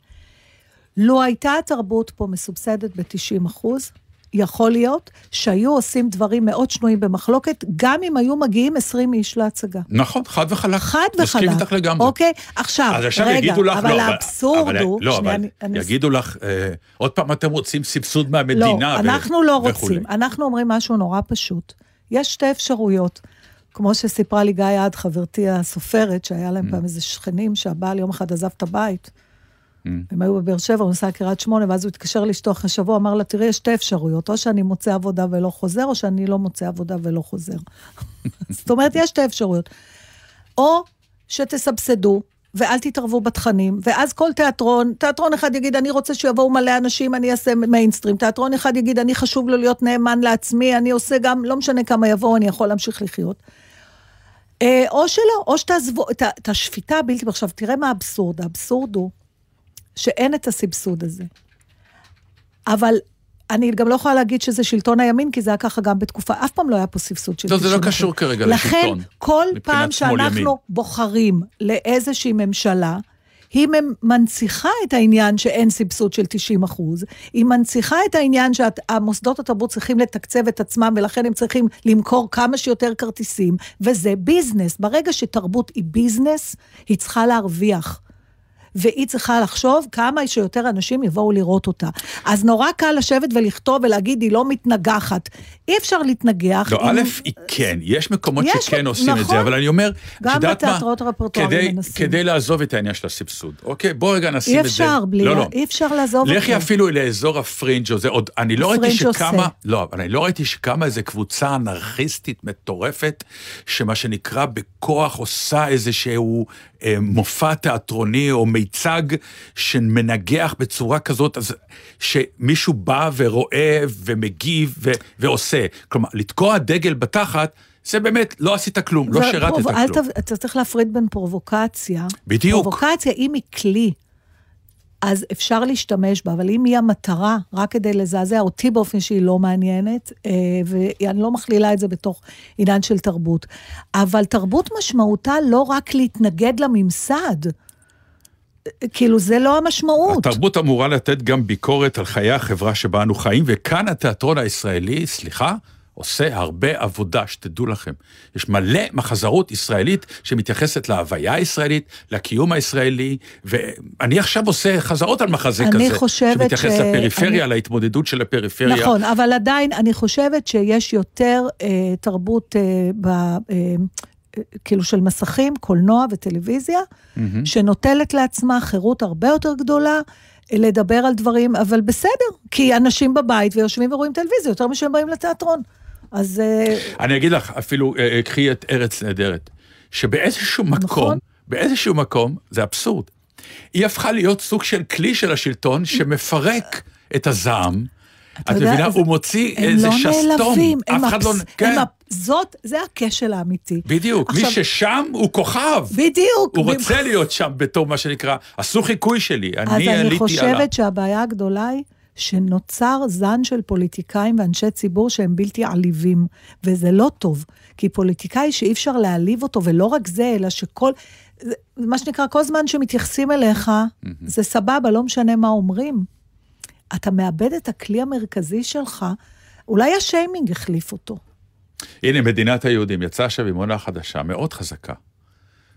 [SPEAKER 1] לו הייתה התרבות פה מסובסדת ב-90 אחוז, יכול להיות שהיו עושים דברים מאוד שנויים במחלוקת, גם אם היו מגיעים 20 איש להצגה.
[SPEAKER 2] נכון, חד וחלק.
[SPEAKER 1] חד וחלק.
[SPEAKER 2] מסכים איתך לגמרי.
[SPEAKER 1] אוקיי, עכשיו,
[SPEAKER 2] אז עכשיו
[SPEAKER 1] רגע,
[SPEAKER 2] יגידו לך,
[SPEAKER 1] אבל
[SPEAKER 2] לא,
[SPEAKER 1] האבסורד
[SPEAKER 2] אבל,
[SPEAKER 1] הוא...
[SPEAKER 2] לא, אבל
[SPEAKER 1] אני- אני-
[SPEAKER 2] יגידו לך, אה, עוד פעם אתם רוצים סבסוד מהמדינה.
[SPEAKER 1] לא,
[SPEAKER 2] ו-
[SPEAKER 1] אנחנו לא
[SPEAKER 2] וכולי.
[SPEAKER 1] רוצים. אנחנו אומרים משהו נורא פשוט. יש שתי אפשרויות. כמו שסיפרה לי גיא עד, חברתי הסופרת, שהיה
[SPEAKER 2] Mm.
[SPEAKER 1] להם פעם איזה שכנים שהבעל יום אחד עזב את הבית. הם היו בבאר שבע, הוא נסע לקריית שמונה, ואז הוא התקשר לאשתו אחרי שבוע, אמר לה, תראי, יש שתי אפשרויות, או שאני מוצא עבודה ולא חוזר, או שאני לא מוצא עבודה ולא חוזר. זאת אומרת, יש שתי אפשרויות. או שתסבסדו, ואל תתערבו בתכנים, ואז כל תיאטרון, תיאטרון אחד יגיד, אני רוצה שיבואו מלא אנשים, אני אעשה מיינסטרים, תיאטרון אחד יגיד, אני חשוב לו להיות נאמן לעצמי, אני עושה גם, לא משנה כמה יבואו, אני יכול להמשיך לחיות. אה, או שלא, או שתעזבו, את השפיטה הבלתי... עכשיו, תראה מה האבסורד. האבסורד הוא שאין את הסבסוד הזה. אבל אני גם לא יכולה להגיד שזה שלטון הימין, כי זה היה ככה גם בתקופה, אף פעם לא היה פה סבסוד של
[SPEAKER 2] לא, זה לא
[SPEAKER 1] 90%.
[SPEAKER 2] קשור כרגע
[SPEAKER 1] לכן,
[SPEAKER 2] לשלטון,
[SPEAKER 1] כל
[SPEAKER 2] מבחינת
[SPEAKER 1] פעם
[SPEAKER 2] שמאל ימין.
[SPEAKER 1] שאנחנו בוחרים לאיזושהי ממשלה, היא מנציחה את העניין שאין סבסוד של 90 אחוז, היא מנציחה את העניין שהמוסדות התרבות צריכים לתקצב את עצמם, ולכן הם צריכים למכור כמה שיותר כרטיסים, וזה ביזנס. ברגע שתרבות היא ביזנס, היא צריכה להרוויח. והיא צריכה לחשוב כמה שיותר אנשים יבואו לראות אותה. אז נורא קל לשבת ולכתוב ולהגיד, היא לא מתנגחת. אי אפשר להתנגח.
[SPEAKER 2] לא,
[SPEAKER 1] עם-
[SPEAKER 2] א', היא כן, יש מקומות
[SPEAKER 1] יש,
[SPEAKER 2] שכן עושים את
[SPEAKER 1] נכון.
[SPEAKER 2] זה, אבל אני אומר, את
[SPEAKER 1] גם הרפרטואריים
[SPEAKER 2] כדי-
[SPEAKER 1] מנסים.
[SPEAKER 2] כדי לעזוב את העניין של הסבסוד, אוקיי? בוא רגע נשים את זה.
[SPEAKER 1] אפשר בלי,
[SPEAKER 2] לא, לא.
[SPEAKER 1] אי אפשר לעזוב
[SPEAKER 2] לכי
[SPEAKER 1] אותו.
[SPEAKER 2] אפילו לאזור הפרינג' או זה עוד, אני לא ראיתי
[SPEAKER 1] עושה.
[SPEAKER 2] לא, אני לא ראיתי שקמה איזה קבוצה אנרכיסטית מטורפת, שמה שנקרא בכוח עושה איזשהו אה, מופע תיאטרוני או מיצג שמנגח בצורה כזאת, אז שמישהו בא ורואה ומגיב ו, ועושה. כלומר, לתקוע דגל בתחת, זה באמת, לא עשית כלום, לא שירתת
[SPEAKER 1] פרוב...
[SPEAKER 2] כלום.
[SPEAKER 1] ת... אתה צריך להפריד בין פרובוקציה.
[SPEAKER 2] בדיוק.
[SPEAKER 1] פרובוקציה, אם היא כלי, אז אפשר להשתמש בה, אבל אם היא המטרה, רק כדי לזעזע, אותי באופן שהיא לא מעניינת, אה, ואני לא מכלילה את זה בתוך עניין של תרבות. אבל תרבות משמעותה לא רק להתנגד לממסד. כאילו, זה לא המשמעות.
[SPEAKER 2] התרבות אמורה לתת גם ביקורת על חיי החברה שבה אנו חיים, וכאן התיאטרון הישראלי, סליחה, עושה הרבה עבודה, שתדעו לכם. יש מלא מחזרות ישראלית שמתייחסת להוויה הישראלית, לקיום הישראלי, ואני עכשיו עושה חזרות על מחזה
[SPEAKER 1] אני
[SPEAKER 2] כזה,
[SPEAKER 1] חושבת
[SPEAKER 2] שמתייחס
[SPEAKER 1] ש-
[SPEAKER 2] לפריפריה,
[SPEAKER 1] אני-
[SPEAKER 2] להתמודדות של הפריפריה.
[SPEAKER 1] נכון, אבל עדיין, אני חושבת שיש יותר אה, תרבות, אה, ב, אה, אה, כאילו של מסכים, קולנוע וטלוויזיה,
[SPEAKER 2] מהמם.
[SPEAKER 1] שנוטלת לעצמה חירות הרבה יותר גדולה. אה, לדבר על דברים, אבל בסדר, כי אנשים בבית ויושבים ורואים טלוויזיה יותר משהם באים לתיאטרון. אז אה,
[SPEAKER 2] אני אגיד לך, אפילו, אה, קחי את ארץ נהדרת, שבאיזשהו מקום,
[SPEAKER 1] נכון.
[SPEAKER 2] באיזשהו מקום, זה אבסורד. היא הפכה להיות סוג של כלי של השלטון שמפרק את הזעם. את מבינה?
[SPEAKER 1] זה-
[SPEAKER 2] הוא מוציא איזה
[SPEAKER 1] לא
[SPEAKER 2] שסתום.
[SPEAKER 1] נעלבים,
[SPEAKER 2] אף אחד לא... כן,
[SPEAKER 1] הם זאת, זה הכשל האמיתי.
[SPEAKER 2] בדיוק. מי
[SPEAKER 1] עכשיו-
[SPEAKER 2] ששם הוא כוכב.
[SPEAKER 1] בדיוק.
[SPEAKER 2] הוא רוצה להיות שם בתור מה שנקרא, עשו חיקוי שלי,
[SPEAKER 1] אז
[SPEAKER 2] אני
[SPEAKER 1] אני
[SPEAKER 2] עליתי על ה...
[SPEAKER 1] חושבת שהבעיה הגדולה היא שנוצר זן של פוליטיקאים ואנשי ציבור שהם בלתי עליבים, וזה לא טוב, כי פוליטיקאי שאי אפשר להעליב אותו, ולא רק זה, אלא שכל, זה- מה שנקרא, כל זמן שמתייחסים אליך, זה סבבה, לא משנה מה אומרים. אתה מאבד את הכלי המרכזי שלך, אולי השיימינג החליף אותו.
[SPEAKER 2] הנה, מדינת היהודים יצאה עכשיו עם עונה חדשה, מאוד חזקה.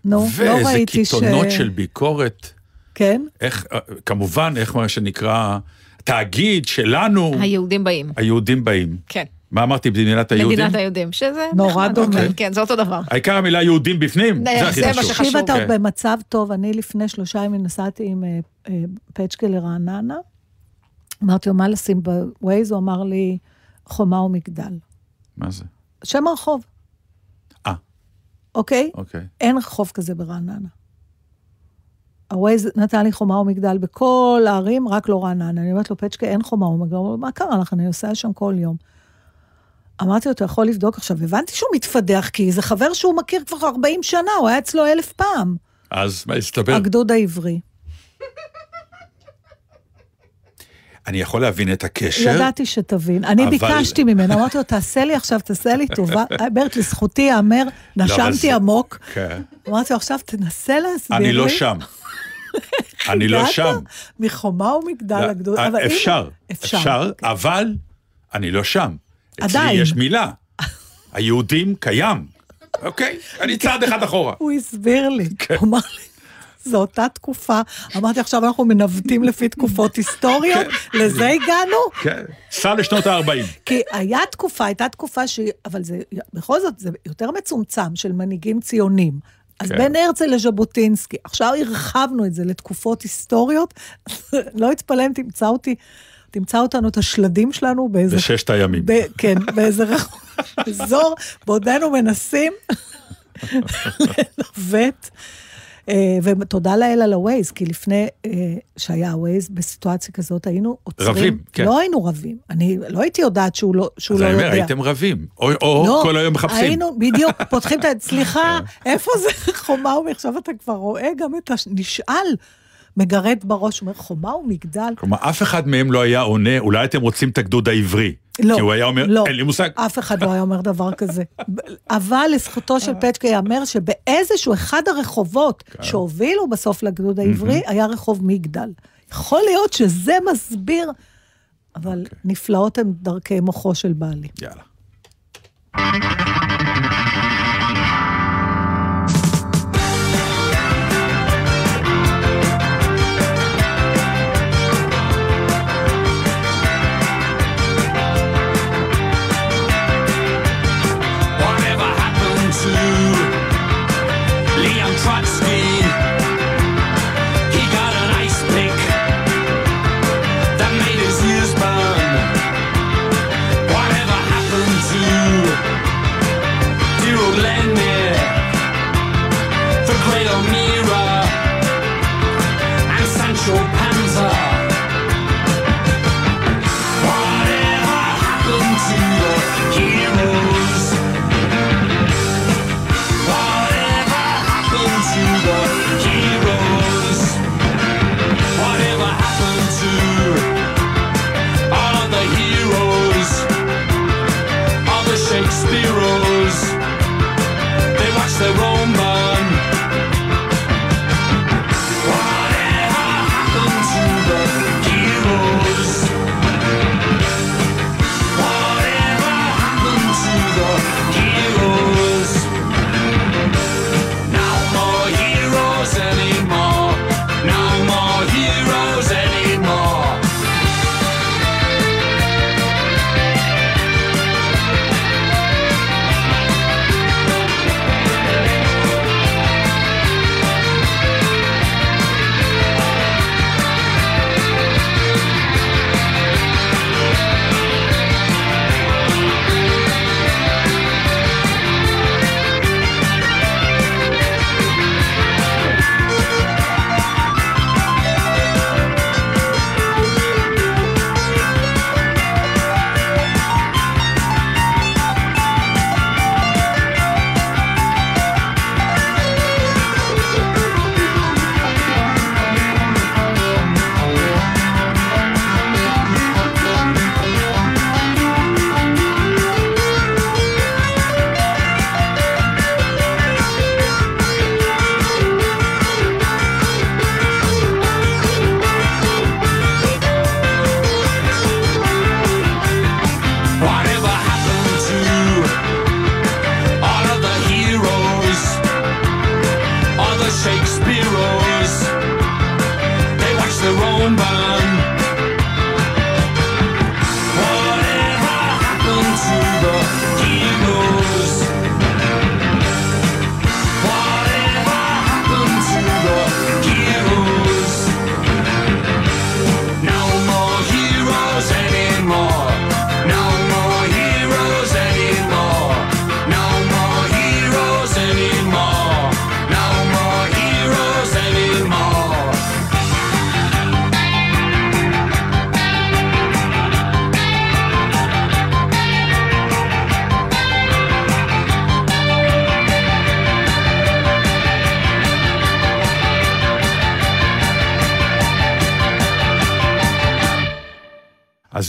[SPEAKER 1] נו, לא
[SPEAKER 2] ואיזה
[SPEAKER 1] ראיתי ש...
[SPEAKER 2] קיתונות של ביקורת.
[SPEAKER 1] כן?
[SPEAKER 2] איך, אה, כמובן, איך מה שנקרא, תאגיד שלנו,
[SPEAKER 4] היהודים באים.
[SPEAKER 2] היהודים באים.
[SPEAKER 4] כן.
[SPEAKER 2] מה אמרתי, מדינת היהודים?
[SPEAKER 4] מדינת היהודים, שזה
[SPEAKER 1] נורא
[SPEAKER 4] נחמד.
[SPEAKER 1] דומה.
[SPEAKER 4] כן, זה אותו דבר.
[SPEAKER 2] העיקר המילה יהודים בפנים,
[SPEAKER 4] זה-
[SPEAKER 2] הכי
[SPEAKER 4] זה מה
[SPEAKER 2] חשוב.
[SPEAKER 4] שחשוב.
[SPEAKER 1] תקשיב, אתה
[SPEAKER 2] כן.
[SPEAKER 1] במצב טוב. אני לפני שלושה ימים נסעתי עם אה, אה, פצ'קה לרעננה. אמרתי לו, מה לשים בווייז? הוא אמר לי, חומה ומגדל.
[SPEAKER 2] מה זה?
[SPEAKER 1] שם הרחוב.
[SPEAKER 2] אה.
[SPEAKER 1] אוקיי?
[SPEAKER 2] אוקיי.
[SPEAKER 1] אין רחוב כזה ברעננה. הווייז נתן לי חומה ומגדל בכל הערים, רק לא רעננה. אני אומרת לו, פצ'קה, אין חומה ומגדל. הוא אומר, מה קרה לך? אני נוסע שם כל יום. אמרתי לו, אתה יכול לבדוק עכשיו. הבנתי שהוא מתפדח, כי זה חבר שהוא מכיר כבר 40 שנה, הוא היה אצלו אלף פעם.
[SPEAKER 2] אז מה הסתבר?
[SPEAKER 1] הגדוד העברי.
[SPEAKER 2] אני יכול להבין את הקשר.
[SPEAKER 1] ידעתי שתבין. אני
[SPEAKER 2] אבל-
[SPEAKER 1] ביקשתי ממנו, אמרתי לו, תעשה לי עכשיו, תעשה לי טובה. ברט, לזכותי ייאמר,
[SPEAKER 2] לא,
[SPEAKER 1] נשמתי עמוק.
[SPEAKER 2] כן.
[SPEAKER 1] אמרתי לו, עכשיו תנסה להסביר לי.
[SPEAKER 2] אני לא שם. אני לא שם.
[SPEAKER 1] מחומה ומגדל הגדוד.
[SPEAKER 2] אה,
[SPEAKER 1] אבל הנה-
[SPEAKER 2] אפשר,
[SPEAKER 1] אפשר.
[SPEAKER 2] אפשר, אבל אני לא שם. אצלי
[SPEAKER 1] עדיין.
[SPEAKER 2] יש מילה. היהודים קיים. אוקיי? אני צעד אחד אחורה.
[SPEAKER 1] הוא הסביר לי,
[SPEAKER 2] כן.
[SPEAKER 1] הוא אמר לי, זו אותה תקופה. אמרתי, עכשיו אנחנו מנווטים לפי תקופות היסטוריות, לזה הגענו?
[SPEAKER 2] כן. סע לשנות ה-40.
[SPEAKER 1] כי היה תקופה, הייתה תקופה ש... אבל זה, בכל זאת, זה יותר מצומצם של מנהיגים ציונים. אז
[SPEAKER 2] כן.
[SPEAKER 1] בין הרצל לז'בוטינסקי, עכשיו הרחבנו את זה לתקופות היסטוריות, לא אתפלא אם תמצא אותי, תמצא אותנו, את השלדים שלנו באיזה...
[SPEAKER 2] בששת הימים.
[SPEAKER 1] ב, כן, באיזה אזור, בעודנו מנסים לנווט. אה, ותודה לאל על הווייז, כי לפני אה, שהיה הווייז, בסיטואציה כזאת היינו עוצרים.
[SPEAKER 2] רבים, כן.
[SPEAKER 1] לא היינו רבים. אני לא הייתי יודעת שהוא לא, שהוא
[SPEAKER 2] אז
[SPEAKER 1] לא
[SPEAKER 2] אני אומר,
[SPEAKER 1] יודע.
[SPEAKER 2] הייתם רבים. או או
[SPEAKER 1] לא,
[SPEAKER 2] כל היום מחפשים.
[SPEAKER 1] היינו, בדיוק, פותחים את ה... סליחה,
[SPEAKER 2] כן.
[SPEAKER 1] איפה זה חומה? עכשיו אתה כבר רואה גם את הנשאל, מגרד בראש, אומר, חומה ומגדל.
[SPEAKER 2] כלומר, אף אחד מהם לא היה עונה, אולי אתם רוצים את הגדוד העברי.
[SPEAKER 1] לא,
[SPEAKER 2] כי הוא היה אומר,
[SPEAKER 1] לא.
[SPEAKER 2] אין לי מושג.
[SPEAKER 1] אף אחד לא היה אומר דבר כזה. אבל לזכותו של פצ'קה ייאמר שבאיזשהו אחד הרחובות
[SPEAKER 2] כן.
[SPEAKER 1] שהובילו בסוף לגדוד העברי, היה רחוב מגדל. יכול להיות שזה מסביר, אבל
[SPEAKER 2] אוקיי.
[SPEAKER 1] נפלאות הן דרכי מוחו של בעלי.
[SPEAKER 2] יאללה.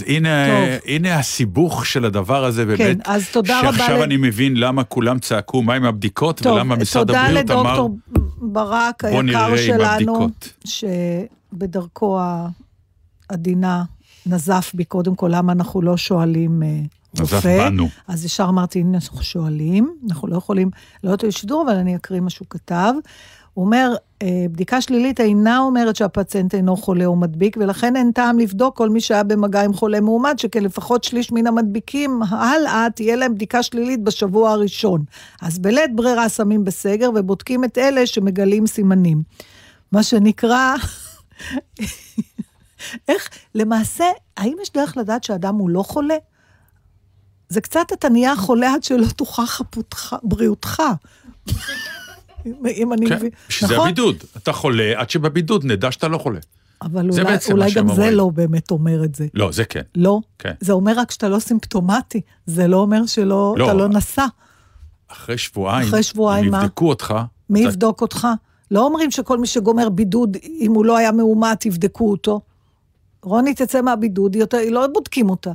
[SPEAKER 2] הנה,
[SPEAKER 1] טוב.
[SPEAKER 2] הנה הסיבוך של הדבר הזה, באמת.
[SPEAKER 1] כן, אז תודה רבה
[SPEAKER 2] שעכשיו
[SPEAKER 1] ל-
[SPEAKER 2] אני מבין למה כולם צעקו, מה עם הבדיקות, ולמה משרד
[SPEAKER 1] תודה
[SPEAKER 2] הבריאות אמר...
[SPEAKER 1] לדוקטור ברק היקר שלנו. שבדרכו העדינה נזף בי קודם כל למה אנחנו לא שואלים אה,
[SPEAKER 2] נזף. בנו.
[SPEAKER 1] אז ישר אמרתי, הנה אנחנו שואלים, אנחנו לא יכולים לעלות לשידור, אבל אני אקריא מה שהוא כתב. הוא אומר, אה, בדיקה שלילית אינה אומרת שהפציינט אינו חולה או מדביק, ולכן אין טעם לבדוק כל מי שהיה במגע עם חולה מאומת, שכן לפחות שליש מן המדביקים הלאה תהיה להם בדיקה שלילית בשבוע הראשון. אז בלית ברירה שמים בסגר ובודקים את אלה שמגלים סימנים. מה שנקרא, איך, למעשה, האם יש דרך לדעת שאדם הוא לא חולה? זה קצת אתה נהיה חולה עד שלא תוכח בריאותך. אם- אני
[SPEAKER 2] כן,
[SPEAKER 1] מבין,
[SPEAKER 2] שזה
[SPEAKER 1] נכון?
[SPEAKER 2] הבידוד. אתה חולה, עד שבבידוד נדע שאתה לא חולה.
[SPEAKER 1] אבל אולי, אולי גם זה. לא באמת אומר את זה.
[SPEAKER 2] לא, זה כן.
[SPEAKER 1] לא?
[SPEAKER 2] כן.
[SPEAKER 1] זה אומר רק שאתה לא סימפטומטי, זה לא אומר שלא,
[SPEAKER 2] לא.
[SPEAKER 1] אתה לא נשא.
[SPEAKER 2] אחרי שבועיים,
[SPEAKER 1] אחרי שבועיים, מה?
[SPEAKER 2] יבדקו אותך,
[SPEAKER 1] מי
[SPEAKER 2] אתה-
[SPEAKER 1] יבדוק אותך? לא אומרים שכל מי שגומר בידוד, אם הוא לא היה מאומת, יבדקו אותו. רוני תצא מהבידוד, היא יותר, לא בודקים אותה.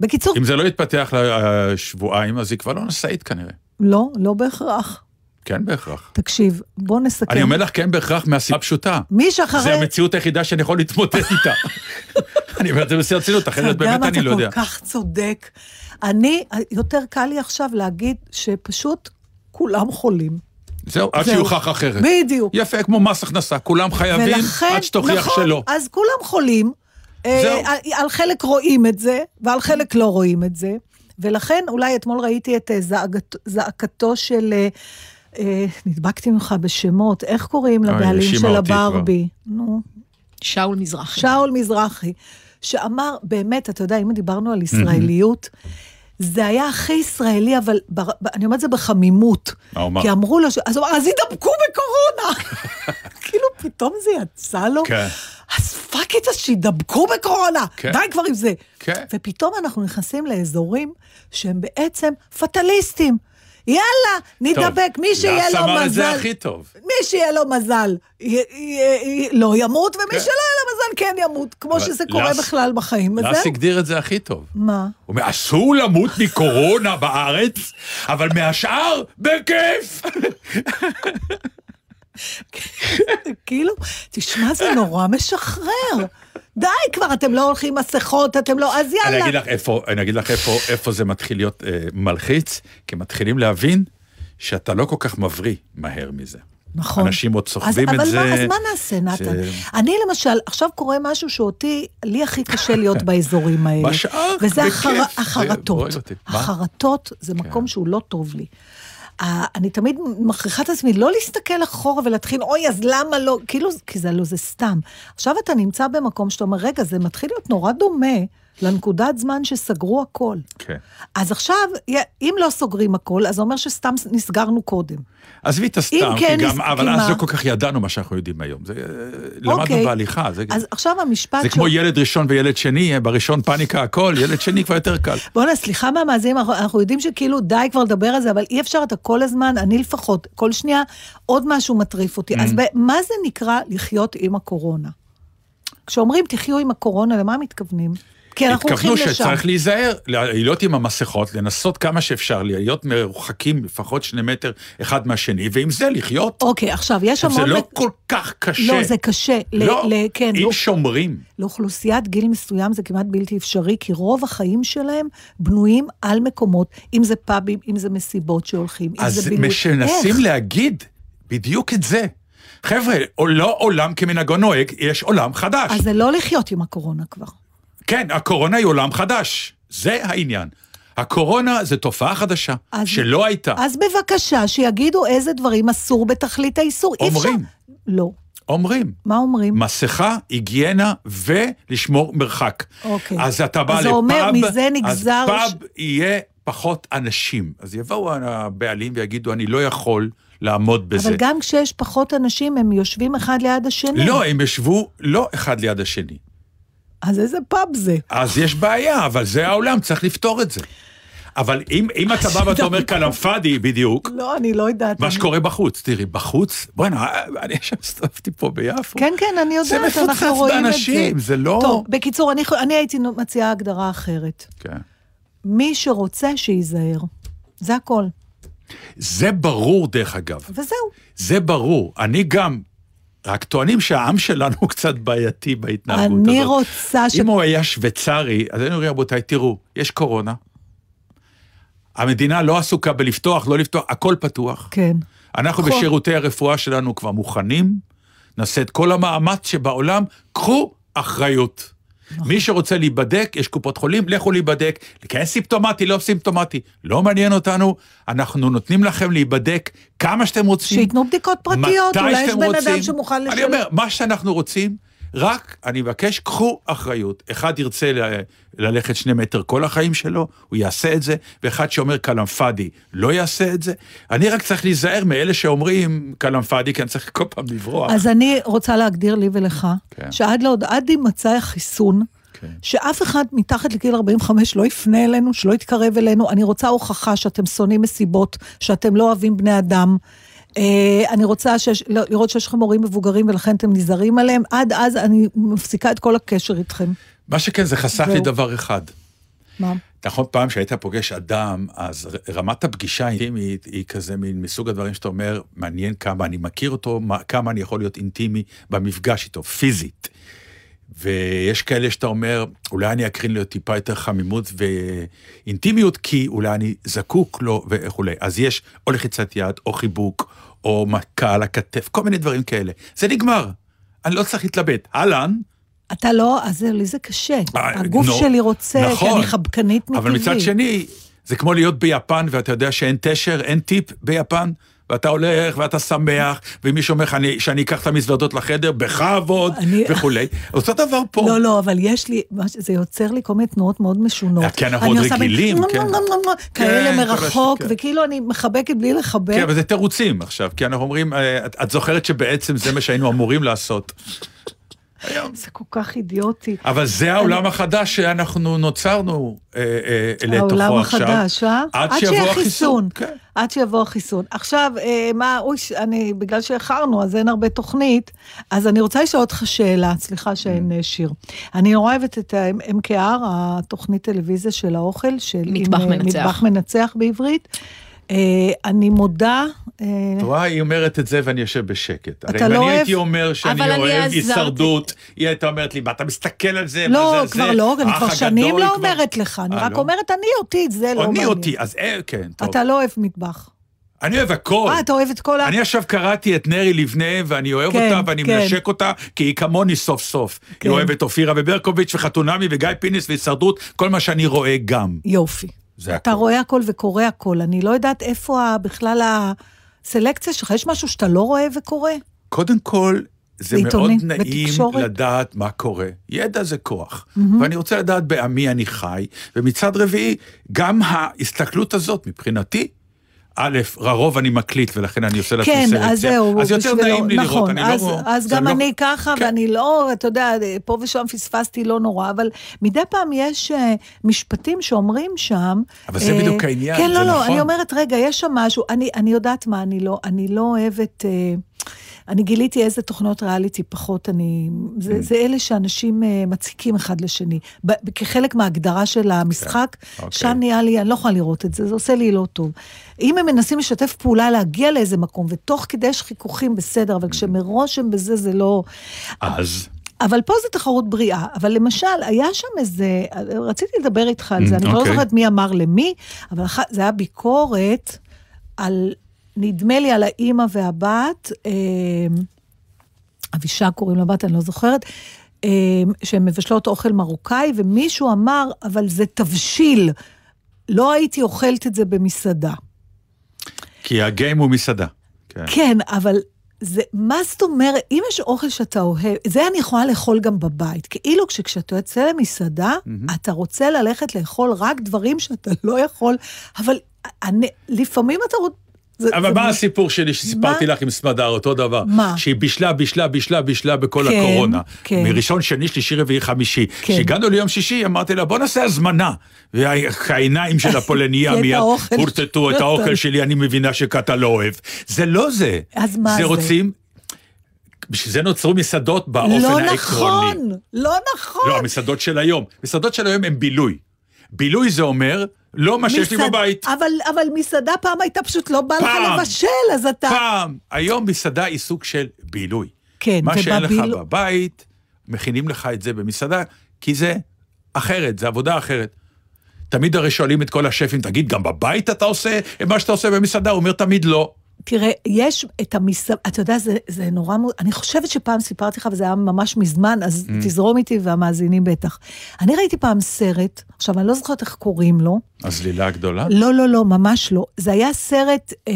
[SPEAKER 1] בקיצור,
[SPEAKER 2] אם זה לא יתפתח לשבועיים, אז היא כבר לא נשאית כנראה.
[SPEAKER 1] לא, לא בהכרח.
[SPEAKER 2] כן בהכרח.
[SPEAKER 1] תקשיב, בוא נסכם.
[SPEAKER 2] אני אומר לך כן בהכרח מהסיבה הפשוטה.
[SPEAKER 1] מי שאחרי...
[SPEAKER 2] זה המציאות היחידה שאני יכול להתמודד איתה. אני אומר את זה בשיא הרצינות, אחרת באמת אני לא יודע.
[SPEAKER 1] אתה כל כך צודק. אני, יותר קל לי עכשיו להגיד שפשוט כולם חולים.
[SPEAKER 2] זהו, עד. שיוכח אחרת.
[SPEAKER 1] בדיוק.
[SPEAKER 2] יפה, כמו מס הכנסה, כולם חייבים
[SPEAKER 1] ולכן,
[SPEAKER 2] עד שתוכיח
[SPEAKER 1] נכון,
[SPEAKER 2] שלא.
[SPEAKER 1] אז כולם חולים. אה. על, על חלק רואים את זה, ועל חלק לא רואים את זה. ולכן אולי אתמול ראיתי את אה, זעקת, זעקתו של... אה, אה, נדבקתי ממך בשמות, איך קוראים
[SPEAKER 2] אוי,
[SPEAKER 1] לבעלים של
[SPEAKER 2] אותי כבר.
[SPEAKER 1] הברבי? נו,
[SPEAKER 4] שאול מזרחי.
[SPEAKER 1] שאול מזרחי, שאמר, באמת, אתה יודע, אם דיברנו על ישראליות, זה היה הכי ישראלי, אבל בר, אני אומרת זה בחמימות.
[SPEAKER 2] מה הוא אמר?
[SPEAKER 1] כי אמרו לו, ש... אז הוא אמר, אז ידבקו בקורונה. כאילו, פתאום זה יצא לו.
[SPEAKER 2] כן.
[SPEAKER 1] אז fuck it, אז שידבקו בקורונה.
[SPEAKER 2] כן.
[SPEAKER 1] די כבר עם זה.
[SPEAKER 2] כן.
[SPEAKER 1] ופתאום אנחנו נכנסים לאזורים שהם בעצם פטליסטים. יאללה, נדבק, מי שיהיה לו
[SPEAKER 2] אמר את זה
[SPEAKER 1] מזל.
[SPEAKER 2] הכי טוב.
[SPEAKER 1] מי שיהיה לו מזל י- י- י- לא ימות, ומי
[SPEAKER 2] כן.
[SPEAKER 1] שלא יהיה לו מזל כן ימות, כמו שזה קורה
[SPEAKER 2] לס-
[SPEAKER 1] בכלל בחיים.
[SPEAKER 2] לס. הגדיר את זה הכי טוב.
[SPEAKER 1] מה?
[SPEAKER 2] הוא אומר, אסור למות מקורונה בארץ, אבל מהשאר, בכיף.
[SPEAKER 1] כאילו, תשמע, זה נורא משחרר. די כבר, אתם לא הולכים מסכות, אתם לא... אז
[SPEAKER 2] אני
[SPEAKER 1] יאללה.
[SPEAKER 2] אגיד לך איפה, אני אגיד לך איפה, איפה זה מתחיל להיות אה, מלחיץ, כי מתחילים להבין שאתה לא כל כך מבריא מהר מזה.
[SPEAKER 1] נכון.
[SPEAKER 2] אנשים עוד סוחבים את
[SPEAKER 1] אבל
[SPEAKER 2] זה.
[SPEAKER 1] מה, אז מה נעשה, נתן? אני למשל, עכשיו קורה משהו שאותי, לי הכי קשה להיות באזורים האלה.
[SPEAKER 2] בשאר,
[SPEAKER 1] וזה
[SPEAKER 2] בכיף.
[SPEAKER 1] החר,
[SPEAKER 2] זה-
[SPEAKER 1] החרטות.
[SPEAKER 2] מה? כן.
[SPEAKER 1] החרטות זה מקום שהוא לא טוב לי. אני תמיד מכריחה את עצמי לא להסתכל אחורה ולהתחיל, אוי, אז למה לא? כאילו, כי זה לא, זה סתם. עכשיו אתה נמצא במקום שאתה אומר, רגע, זה מתחיל להיות נורא דומה לנקודת זמן שסגרו הכל.
[SPEAKER 2] כן.
[SPEAKER 1] אז עכשיו, אם לא סוגרים הכל, אז זה אומר שסתם נסגרנו קודם.
[SPEAKER 2] עזבי את הסתם,
[SPEAKER 1] כן,
[SPEAKER 2] גם,
[SPEAKER 1] נס-
[SPEAKER 2] אבל אז? לא כל כך ידענו מה שאנחנו יודעים היום. זה, למדנו
[SPEAKER 1] אוקיי.
[SPEAKER 2] בהליכה. זה,
[SPEAKER 1] אז עכשיו המשפט...
[SPEAKER 2] זה
[SPEAKER 1] ש-
[SPEAKER 2] כמו ילד ראשון וילד שני, בראשון פאניקה הכל, ילד שני כבר יותר קל.
[SPEAKER 1] בוא'נה, סליחה מהמאזינים, אנחנו, אנחנו יודעים שכאילו די כבר לדבר על זה, אבל אי אפשר, אתה כל הזמן, אני לפחות, כל שנייה, עוד משהו מטריף אותי.
[SPEAKER 2] Mm.
[SPEAKER 1] אז ב- מה זה נקרא לחיות עם הקורונה? כשאומרים תחיו עם הקורונה, למה מתכוונים? כי אנחנו הולכים
[SPEAKER 2] התכוונו
[SPEAKER 1] לשם.
[SPEAKER 2] שצריך להיזהר, להיות עם המסכות, לנסות כמה שאפשר, להיות מרוחקים לפחות שני מטר אחד מהשני, ועם זה לחיות.
[SPEAKER 1] אוקיי, עכשיו, יש
[SPEAKER 2] עכשיו, זה
[SPEAKER 1] המון...
[SPEAKER 2] לא כל כך קשה.
[SPEAKER 1] לא, זה קשה.
[SPEAKER 2] לא,
[SPEAKER 1] ל- כן,
[SPEAKER 2] אם
[SPEAKER 1] לא-
[SPEAKER 2] שומרים.
[SPEAKER 1] לאוכלוסיית גיל מסוים זה כמעט בלתי אפשרי, כי רוב החיים שלהם בנויים על מקומות, אם זה פאבים, אם זה מסיבות שהולכים, אם זה
[SPEAKER 2] אז
[SPEAKER 1] בילוי.
[SPEAKER 2] מנסים
[SPEAKER 1] איך?
[SPEAKER 2] להגיד בדיוק את זה. חבר'ה, לא עולם כמנהגו נוהג, יש עולם חדש.
[SPEAKER 1] אז זה לא לחיות עם הקורונה כבר.
[SPEAKER 2] כן, הקורונה היא עולם חדש. זה העניין. הקורונה זה תופעה חדשה,
[SPEAKER 1] אז-
[SPEAKER 2] שלא הייתה.
[SPEAKER 1] אז בבקשה, שיגידו איזה דברים אסור בתכלית האיסור. אי אפשר-
[SPEAKER 2] אומרים.
[SPEAKER 1] לא.
[SPEAKER 2] אומרים.
[SPEAKER 1] מה אומרים?
[SPEAKER 2] מסכה, היגיינה ולשמור מרחק.
[SPEAKER 1] אוקיי.
[SPEAKER 2] אז אתה בא
[SPEAKER 1] אז
[SPEAKER 2] לפאב,
[SPEAKER 1] אומר, מזה נגזר
[SPEAKER 2] אז
[SPEAKER 1] ש-
[SPEAKER 2] פאב יהיה פחות אנשים. אז יבואו הבעלים ויגידו, אני לא יכול לעמוד בזה.
[SPEAKER 1] אבל גם כשיש פחות אנשים, הם יושבים אחד ליד השני.
[SPEAKER 2] לא, הם ישבו לא אחד ליד השני.
[SPEAKER 1] אז איזה פאב זה?
[SPEAKER 2] אז יש בעיה, אבל זה העולם, צריך לפתור את זה. אבל אם, אם אתה בא ואתה אומר כלאם בדיוק,
[SPEAKER 1] לא, אני לא יודעת.
[SPEAKER 2] מה שקורה בחוץ, תראי, בחוץ, בוא'נה, אני עכשיו הסתובבתי פה ביפו.
[SPEAKER 1] כן, כן, אני יודעת,
[SPEAKER 2] זה
[SPEAKER 1] אנחנו
[SPEAKER 2] מפוצץ
[SPEAKER 1] רואים את זה.
[SPEAKER 2] באנשים, זה לא...
[SPEAKER 1] טוב, בקיצור, אני, אני הייתי מציעה הגדרה אחרת.
[SPEAKER 2] כן.
[SPEAKER 1] מי שרוצה, שייזהר. זה הכל.
[SPEAKER 2] זה ברור, דרך אגב.
[SPEAKER 1] וזהו.
[SPEAKER 2] זה ברור. אני גם, רק טוענים שהעם שלנו הוא קצת בעייתי בהתנהגות הזאת.
[SPEAKER 1] אני רוצה ש...
[SPEAKER 2] אם הוא היה שוויצרי, אז היינו אומרים, רבותיי, תראו, יש קורונה. המדינה לא עסוקה בלפתוח, לא לפתוח, הכל פתוח.
[SPEAKER 1] כן.
[SPEAKER 2] אנחנו
[SPEAKER 1] נכון.
[SPEAKER 2] בשירותי הרפואה שלנו כבר מוכנים, נעשה את כל המאמץ שבעולם, קחו אחריות.
[SPEAKER 1] נכון.
[SPEAKER 2] מי שרוצה להיבדק, יש קופות חולים, לכו להיבדק. כן סימפטומטי, לא סימפטומטי, לא מעניין אותנו, אנחנו נותנים לכם להיבדק כמה שאתם רוצים.
[SPEAKER 1] שייתנו בדיקות פרטיות, אולי יש בן אדם
[SPEAKER 2] רוצים.
[SPEAKER 1] שמוכן לשלם.
[SPEAKER 2] אני אומר, מה שאנחנו רוצים, רק, אני מבקש, קחו אחריות. אחד ירצה ל- ללכת שני מטר כל החיים שלו, הוא יעשה את זה, ואחד שאומר כלאם פאדי לא יעשה את זה. אני רק צריך להיזהר מאלה שאומרים כלאם פאדי, כי אני צריך כל פעם לברוח.
[SPEAKER 1] אז אני רוצה להגדיר לי ולך,
[SPEAKER 2] כן.
[SPEAKER 1] שעד לעוד, עד יימצא החיסון,
[SPEAKER 2] כן.
[SPEAKER 1] שאף אחד מתחת לגיל 45 לא יפנה אלינו, שלא יתקרב אלינו. אני רוצה הוכחה שאתם שונאים מסיבות, שאתם לא אוהבים בני אדם. אה, אני רוצה שיש, לא- לראות שיש לכם הורים מבוגרים ולכן אתם נזהרים עליהם. עד אז אני מפסיקה את כל הקשר איתכם.
[SPEAKER 2] מה שכן, זה חסך לי
[SPEAKER 1] זהו.
[SPEAKER 2] דבר אחד.
[SPEAKER 1] מה?
[SPEAKER 2] נכון, פעם שהיית פוגש אדם, אז רמת הפגישה האינטימית היא כזה מין מסוג הדברים שאתה אומר, מעניין כמה אני מכיר אותו, מה, כמה אני יכול להיות אינטימי במפגש איתו, פיזית. ויש כאלה שאתה אומר, אולי אני אקרין לו טיפה יותר חמימות ואינטימיות, כי אולי אני זקוק לו וכולי. אז יש או לחיצת יד, או חיבוק, או מכה על הכתף, כל מיני דברים כאלה. זה נגמר. אני לא צריך להתלבט. אהלן,
[SPEAKER 1] אתה לא, אז לי זה קשה.
[SPEAKER 2] אה,
[SPEAKER 1] הגוף
[SPEAKER 2] נו,
[SPEAKER 1] שלי רוצה, כי
[SPEAKER 2] נכון.
[SPEAKER 1] אני חבקנית מטבעי.
[SPEAKER 2] אבל מצד שני, זה כמו להיות ביפן, ואתה יודע שאין תשר, אין טיפ ביפן, ואתה הולך ואתה שמח, ואם מישהו אומר לך "אני- שאני אקח את המזוודות לחדר, בכבוד,
[SPEAKER 1] אני-
[SPEAKER 2] וכולי. אותו דבר פה.
[SPEAKER 1] לא, לא, אבל יש לי, זה יוצר לי כל מיני תנועות מאוד משונות.
[SPEAKER 2] כי אנחנו עוד רגילים, כן. כן,
[SPEAKER 1] כאלה
[SPEAKER 2] כל
[SPEAKER 1] מרחוק,
[SPEAKER 2] כן.
[SPEAKER 1] וכאילו אני מחבקת בלי לחבק.
[SPEAKER 2] כן, אבל זה תירוצים עכשיו, כי אנחנו אומרים, אה, את זוכרת שבעצם זה מה שהיינו אמורים לעשות.
[SPEAKER 1] זה כל כך אידיוטי.
[SPEAKER 2] אבל זה העולם החדש שאנחנו נוצרנו אה, אה, לתוכו
[SPEAKER 1] העולם
[SPEAKER 2] עכשיו.
[SPEAKER 1] החדש, אה?
[SPEAKER 2] עד
[SPEAKER 1] עד
[SPEAKER 2] שיבוא החיסון.
[SPEAKER 1] חיסון.
[SPEAKER 2] כן.
[SPEAKER 1] עד שיבוא החיסון. עכשיו, אה, מה, אוי, אני, בגלל שאיחרנו, אז אין הרבה תוכנית, אז אני רוצה לשאול אותך שאלה, סליחה שאין
[SPEAKER 2] Mm.
[SPEAKER 1] שיר. אני נורא אוהבת את ה-MKR, התוכנית טלוויזיה של האוכל, של...
[SPEAKER 4] מטבח מנצח.
[SPEAKER 1] מטבח מנצח בעברית. אה, אני מודה... אה,
[SPEAKER 2] את רואה, היא אומרת את זה ואני יושב בשקט. הרי
[SPEAKER 1] אתה
[SPEAKER 2] אם
[SPEAKER 1] לא
[SPEAKER 2] אני
[SPEAKER 1] אוהב-
[SPEAKER 2] הייתי אומר שאני
[SPEAKER 4] אני
[SPEAKER 2] אוהב. הישרדות, היא הייתה אומרת לי, אתה מסתכל על זה?
[SPEAKER 1] לא, כבר
[SPEAKER 2] זה,
[SPEAKER 1] לא, אני כבר שנים לא
[SPEAKER 2] כבר-
[SPEAKER 1] אומרת לך, אני
[SPEAKER 2] אה,
[SPEAKER 1] רק
[SPEAKER 2] לא?
[SPEAKER 1] אומרת, אני אותי, את זה לא
[SPEAKER 2] אני
[SPEAKER 1] מעניין.
[SPEAKER 2] אותי, אז אה, כן, טוב.
[SPEAKER 1] אתה לא אוהב מטבח.
[SPEAKER 2] אני אוהב הכל.
[SPEAKER 1] אה, אתה אוהב את כל ה...
[SPEAKER 2] אני עכשיו קראתי את נרי לבנה, ואני אוהב
[SPEAKER 1] כן,
[SPEAKER 2] אותה, ואני
[SPEAKER 1] כן.
[SPEAKER 2] מנשק אותה, כי היא כמוני סוף סוף.
[SPEAKER 1] כן.
[SPEAKER 2] היא אוהבת אופירה וברקוביץ' וחתונמי וגיא פינס והישרדות, כל מה שאני רואה גם.
[SPEAKER 1] יופי.
[SPEAKER 2] זה
[SPEAKER 1] אתה
[SPEAKER 2] הכל.
[SPEAKER 1] רואה הכל וקורא הכל. אני לא יודעת איפה בכלל הסלקציה שלך. יש משהו שאתה לא רואה וקורא?
[SPEAKER 2] קודם כל, זה מאוד נעים
[SPEAKER 1] בתקשורת.
[SPEAKER 2] לדעת מה קורה. ידע זה כוח. ואני רוצה לדעת בעמי אני חי, ומצד רביעי, גם ההסתכלות הזאת, מבחינתי, א', לרוב אני מקליט ולכן אני עושה לעצמי
[SPEAKER 1] כן,
[SPEAKER 2] סלקציה.
[SPEAKER 1] אז זהו.
[SPEAKER 2] אז יותר
[SPEAKER 1] בשבילו-
[SPEAKER 2] נעים לי לראות,
[SPEAKER 1] נכון,
[SPEAKER 2] אני
[SPEAKER 1] אז,
[SPEAKER 2] לא...
[SPEAKER 1] אז גם
[SPEAKER 2] לא-
[SPEAKER 1] אני ככה,
[SPEAKER 2] כן.
[SPEAKER 1] ואני לא, אתה יודע, פה ושם פספסתי לא נורא, אבל מדי פעם יש אה, משפטים שאומרים שם...
[SPEAKER 2] אבל זה
[SPEAKER 1] אה,
[SPEAKER 2] בדיוק העניין,
[SPEAKER 1] כן,
[SPEAKER 2] זה
[SPEAKER 1] לא, לא,
[SPEAKER 2] נכון.
[SPEAKER 1] אני אומרת, רגע, יש שם משהו, אני, אני יודעת מה, אני לא, אני לא אוהבת... אה, אני גיליתי איזה תוכנות ריאליטי פחות אני...
[SPEAKER 2] Mm.
[SPEAKER 1] זה, זה אלה שאנשים אה, מציקים אחד לשני. ב, כחלק מההגדרה של המשחק,
[SPEAKER 2] אוקיי.
[SPEAKER 1] שם נהיה לי, אני לא יכולה לראות את זה, זה עושה לי לא טוב. אם הם מנסים לשתף פעולה, להגיע לאיזה מקום, ותוך כדי יש חיכוכים, בסדר, אבל כשמראש הם בזה, זה לא...
[SPEAKER 2] אז...
[SPEAKER 1] אבל פה זה תחרות בריאה. אבל למשל, היה שם איזה, רציתי לדבר איתך על זה,
[SPEAKER 2] Mm,
[SPEAKER 1] אני כבר לא
[SPEAKER 2] אוקיי.
[SPEAKER 1] זוכרת מי אמר למי, אבל זה היה ביקורת על, נדמה לי על האימא והבת, אה, אבישע קוראים לבת, אני לא זוכרת, אה, שהן מבשלות אוכל מרוקאי, ומישהו אמר, אבל זה תבשיל, לא הייתי אוכלת את זה במסעדה.
[SPEAKER 2] כי הגיים הוא מסעדה. כן.
[SPEAKER 1] כן, אבל זה, מה זאת אומרת, אם יש אוכל שאתה אוהב, זה אני יכולה לאכול גם בבית. כאילו כשאתה יוצא למסעדה, אתה רוצה ללכת לאכול רק דברים שאתה לא יכול, אבל אני, לפעמים אתה רוצה... זה-
[SPEAKER 2] אבל
[SPEAKER 1] זה
[SPEAKER 2] מה
[SPEAKER 1] מ-
[SPEAKER 2] הסיפור שלי שסיפרתי
[SPEAKER 1] מה?
[SPEAKER 2] לך עם סמדר, אותו דבר?
[SPEAKER 1] מה?
[SPEAKER 2] שהיא בישלה, בישלה, בישלה, בישלה בכל
[SPEAKER 1] כן,
[SPEAKER 2] הקורונה.
[SPEAKER 1] כן.
[SPEAKER 2] מראשון, שני, שלישי, רביעי, חמישי.
[SPEAKER 1] כן.
[SPEAKER 2] כשהגענו ליום שישי, אמרתי לה, בוא נעשה הזמנה. והעיניים של הפולניה מיד
[SPEAKER 1] האוכל
[SPEAKER 2] פורטטו את האוכל שלי, אני מבינה שקאטה לא אוהב. זה לא זה.
[SPEAKER 1] אז מה זה?
[SPEAKER 2] זה רוצים... בשביל זה נוצרו מסעדות באופן
[SPEAKER 1] לא
[SPEAKER 2] העקרוני.
[SPEAKER 1] נכון, לא נכון.
[SPEAKER 2] לא, המסעדות של היום. מסעדות של היום הם בילוי. בילוי זה אומר, לא מה שיש לי בבית.
[SPEAKER 1] אבל, אבל מסעדה פעם הייתה פשוט לא בא לך. לבשל, אז אתה...
[SPEAKER 2] פעם, היום מסעדה היא סוג של בילוי.
[SPEAKER 1] כן,
[SPEAKER 2] מה שאין לך
[SPEAKER 1] ובביל-
[SPEAKER 2] בבית, מכינים לך את זה במסעדה, כי זה אחרת, זה עבודה אחרת. תמיד הרי שואלים את כל השפים, תגיד, גם בבית אתה עושה מה שאתה עושה במסעדה? הוא אומר תמיד לא.
[SPEAKER 1] תראה, יש את המסעדה, אתה יודע, זה, זה נורא, אני חושבת שפעם סיפרתי לך, וזה היה ממש מזמן, אז
[SPEAKER 2] Mm.
[SPEAKER 1] תזרום איתי והמאזינים בטח. אני ראיתי פעם סרט, עכשיו, אני לא זוכרת איך קוראים לו,
[SPEAKER 2] הזלילה הגדולה?
[SPEAKER 1] לא, לא, לא, ממש לא. זה היה סרט אה,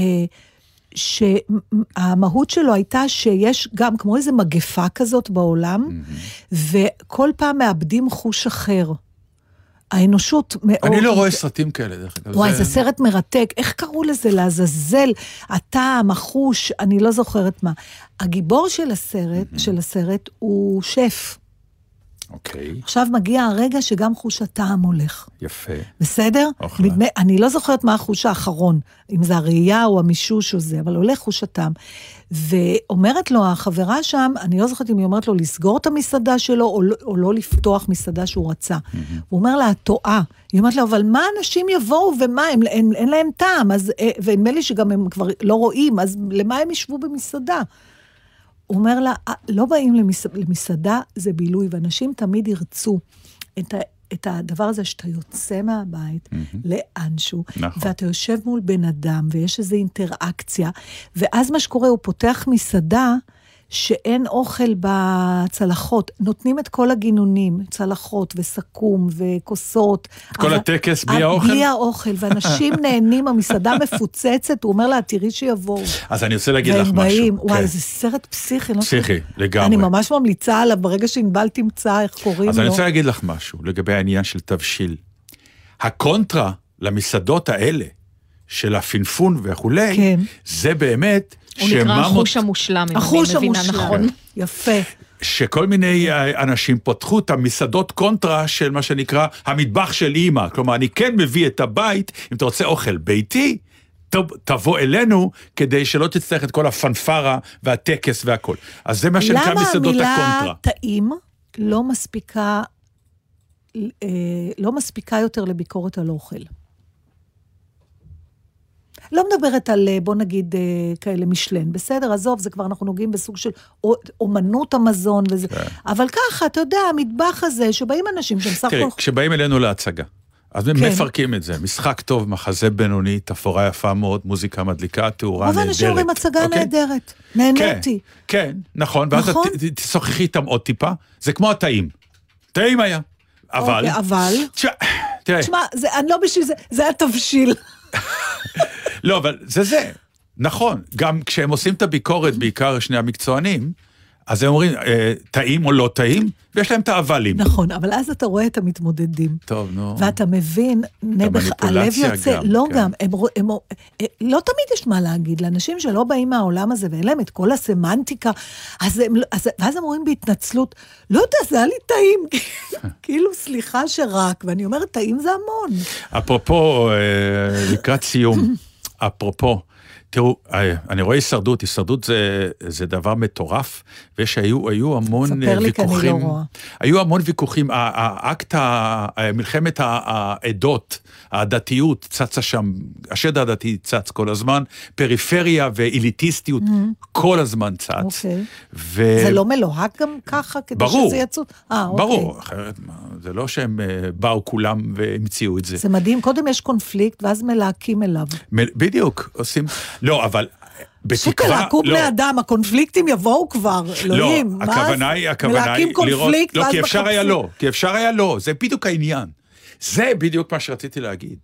[SPEAKER 1] שהמהות שלו הייתה שיש גם כמו איזה מגפה כזאת בעולם, וכל פעם מאבדים חוש אחר. האנושות מאוד...
[SPEAKER 2] אני לא רואה סרטים כאלה, דרך אגב.
[SPEAKER 1] וואי, זה סרט מרתק. איך קראו לזה? לעזאזל, הטעם, החוש, אני לא זוכרת מה. הגיבור של הסרט, של הסרט הוא שף.
[SPEAKER 2] אוקיי,
[SPEAKER 1] עכשיו מגיע הרגע שגם חוש הטעם הולך.
[SPEAKER 2] יפה.
[SPEAKER 1] בסדר?
[SPEAKER 2] אוכל.
[SPEAKER 1] נדמה, אני לא זוכרת מה החוש האחרון, אם זה הראייה או המישוש או זה, אבל הולך חוש הטעם. ואומרת לו החברה שם, אני לא זוכרת אם היא אומרת לו לסגור את המסעדה שלו או לא, או לא לפתוח מסעדה שהוא רצה. הוא אומר לה, את טועה. היא אומרת לו, אבל מה אנשים יבואו ומה, הם, אין, אין להם טעם, אז, אה, ונדמה לי שגם הם כבר לא רואים, אז למה הם ישבו במסעדה? הוא אומר לה, "אה, לא באים למס... למסעדה, זה בילוי, ואנשים תמיד ירצו את, ה... את הדבר הזה שאתה יוצא מהבית לאנשהו,
[SPEAKER 2] נכון.
[SPEAKER 1] ואתה יושב מול בן אדם, ויש איזו אינטראקציה, ואז מה שקורה, הוא פותח מסעדה שאין אוכל בצלחות, נותנים את כל הגינונים, צלחות וסכו"ם וכוסות.
[SPEAKER 2] את כל הטקס בלי
[SPEAKER 1] אה,
[SPEAKER 2] האוכל?
[SPEAKER 1] בלי האוכל, ואנשים נהנים, המסעדה מפוצצת, הוא אומר לה, תראי שיבואו.
[SPEAKER 2] אז אני רוצה להגיד לך
[SPEAKER 1] והם
[SPEAKER 2] משהו.
[SPEAKER 1] באים, וואי,
[SPEAKER 2] כן.
[SPEAKER 1] זה סרט פסיכי. לא
[SPEAKER 2] פסיכי, לגמרי.
[SPEAKER 1] אני ממש ממליצה עליו, ברגע שענבל תמצא איך קוראים
[SPEAKER 2] אז
[SPEAKER 1] לו.
[SPEAKER 2] אני רוצה להגיד לך משהו לגבי העניין של תבשיל. הקונטרה למסעדות האלה, של הפינפון וכולי,
[SPEAKER 1] כן.
[SPEAKER 2] זה באמת
[SPEAKER 4] הוא נקרא החוש המושלם, אם אני מבינה
[SPEAKER 1] המושלם.
[SPEAKER 4] נכון.
[SPEAKER 1] יפה.
[SPEAKER 2] שכל מיני אה, אנשים פתחו את המסעדות קונטרה של מה שנקרא המטבח של אימא. כלומר, אני כן מביא את הבית, אם אתה רוצה אוכל ביתי, תבוא אלינו כדי שלא תצטרך את כל הפנפרה והטקס והכל. אז זה מה שנקרא
[SPEAKER 1] למה
[SPEAKER 2] מסעדות
[SPEAKER 1] המילה
[SPEAKER 2] הקונטרה.
[SPEAKER 1] טעים לא מספיקה, אה, לא מספיקה יותר לביקורת על אוכל? לא מדברת על, אה, בוא נגיד, אה, כאלה משלן. בסדר, עזוב, זה כבר אנחנו נוגעים בסוג של אומנות המזון וזה.
[SPEAKER 2] כן.
[SPEAKER 1] אבל ככה, אתה יודע, המטבח הזה, שבאים אנשים שהם סך
[SPEAKER 2] תראי,
[SPEAKER 1] הכל...
[SPEAKER 2] כשבאים אלינו להצגה, אז
[SPEAKER 1] כן.
[SPEAKER 2] מפרקים את זה. משחק טוב, מחזה בינוני, תפאורה יפה מאוד, מוזיקה מדליקה, תאורה
[SPEAKER 1] רוב
[SPEAKER 2] נהדרת.
[SPEAKER 1] האנשים אומרים הצגה
[SPEAKER 2] אוקיי?
[SPEAKER 1] נהדרת.
[SPEAKER 2] כן,
[SPEAKER 1] נהניתי.
[SPEAKER 2] כן, נכון, ואז
[SPEAKER 1] נכון.
[SPEAKER 2] את- תשוחחי איתם עוד טיפה, זה כמו הטעים. טעים היה, אבל...
[SPEAKER 1] אוקיי, אבל...
[SPEAKER 2] תשמע,
[SPEAKER 1] זה- אני לא בשביל זה, זה התבשיל.
[SPEAKER 2] לא, אבל זה זה. נכון, גם כשהם עושים את הביקורת, בעיקר שני המקצוענים, אז הם אומרים, אה, טעים או לא טעים, ויש להם את האבלים.
[SPEAKER 1] נכון, אבל אז אתה רואה את המתמודדים.
[SPEAKER 2] טוב, נו.
[SPEAKER 1] ואתה מבין, נעבך, הלב יוצא,
[SPEAKER 2] גם,
[SPEAKER 1] לא
[SPEAKER 2] כן.
[SPEAKER 1] גם, הם, רוא- הם, אה, לא תמיד יש מה להגיד, לאנשים שלא באים מהעולם הזה ואין להם את כל הסמנטיקה, אז הם, לא- אז, ואז הם אומרים בהתנצלות, לא יודע, זה היה לי טעים, כאילו, סליחה שרק, ואני אומרת, טעים זה המון.
[SPEAKER 2] אפרופו, אה, לקראת סיום, אפרופו, תראו, אה, אני רואה הישרדות, הישרדות זה, זה דבר מטורף, ושהיו היו המון
[SPEAKER 1] ספר
[SPEAKER 2] אה,
[SPEAKER 1] לי, כי אני לא
[SPEAKER 2] ויכוחים.
[SPEAKER 1] רואה. היו
[SPEAKER 2] המון ויכוחים, האקט, מלחמת העדות, הדתיות צצה שם, השד הדתי צץ כל הזמן, פריפריה ואליטיסטיות כל הזמן צץ.
[SPEAKER 1] אוקיי.
[SPEAKER 2] ו...
[SPEAKER 1] זה לא מלוהק גם ככה, כדי
[SPEAKER 2] ברור,
[SPEAKER 1] שזה יצוץ? אה, אוקיי.
[SPEAKER 2] ברור, אחרת זה לא שהם אה, באו כולם והמציאו את זה.
[SPEAKER 1] זה מדהים, קודם יש קונפליקט, ואז מלהקים אליו.
[SPEAKER 2] מ- בדיוק, עושים... לא, אבל
[SPEAKER 1] סופר, להקו
[SPEAKER 2] לא.
[SPEAKER 1] בני אדם, הקונפליקטים יבואו כבר, אלוהים.
[SPEAKER 2] לא, הכוונה? היא, הכוונה היא
[SPEAKER 1] קונפליקט,
[SPEAKER 2] לא, כי אפשר היה. לא, כי אפשר היה לא, זה בדיוק העניין. זה בדיוק מה שרציתי להגיד.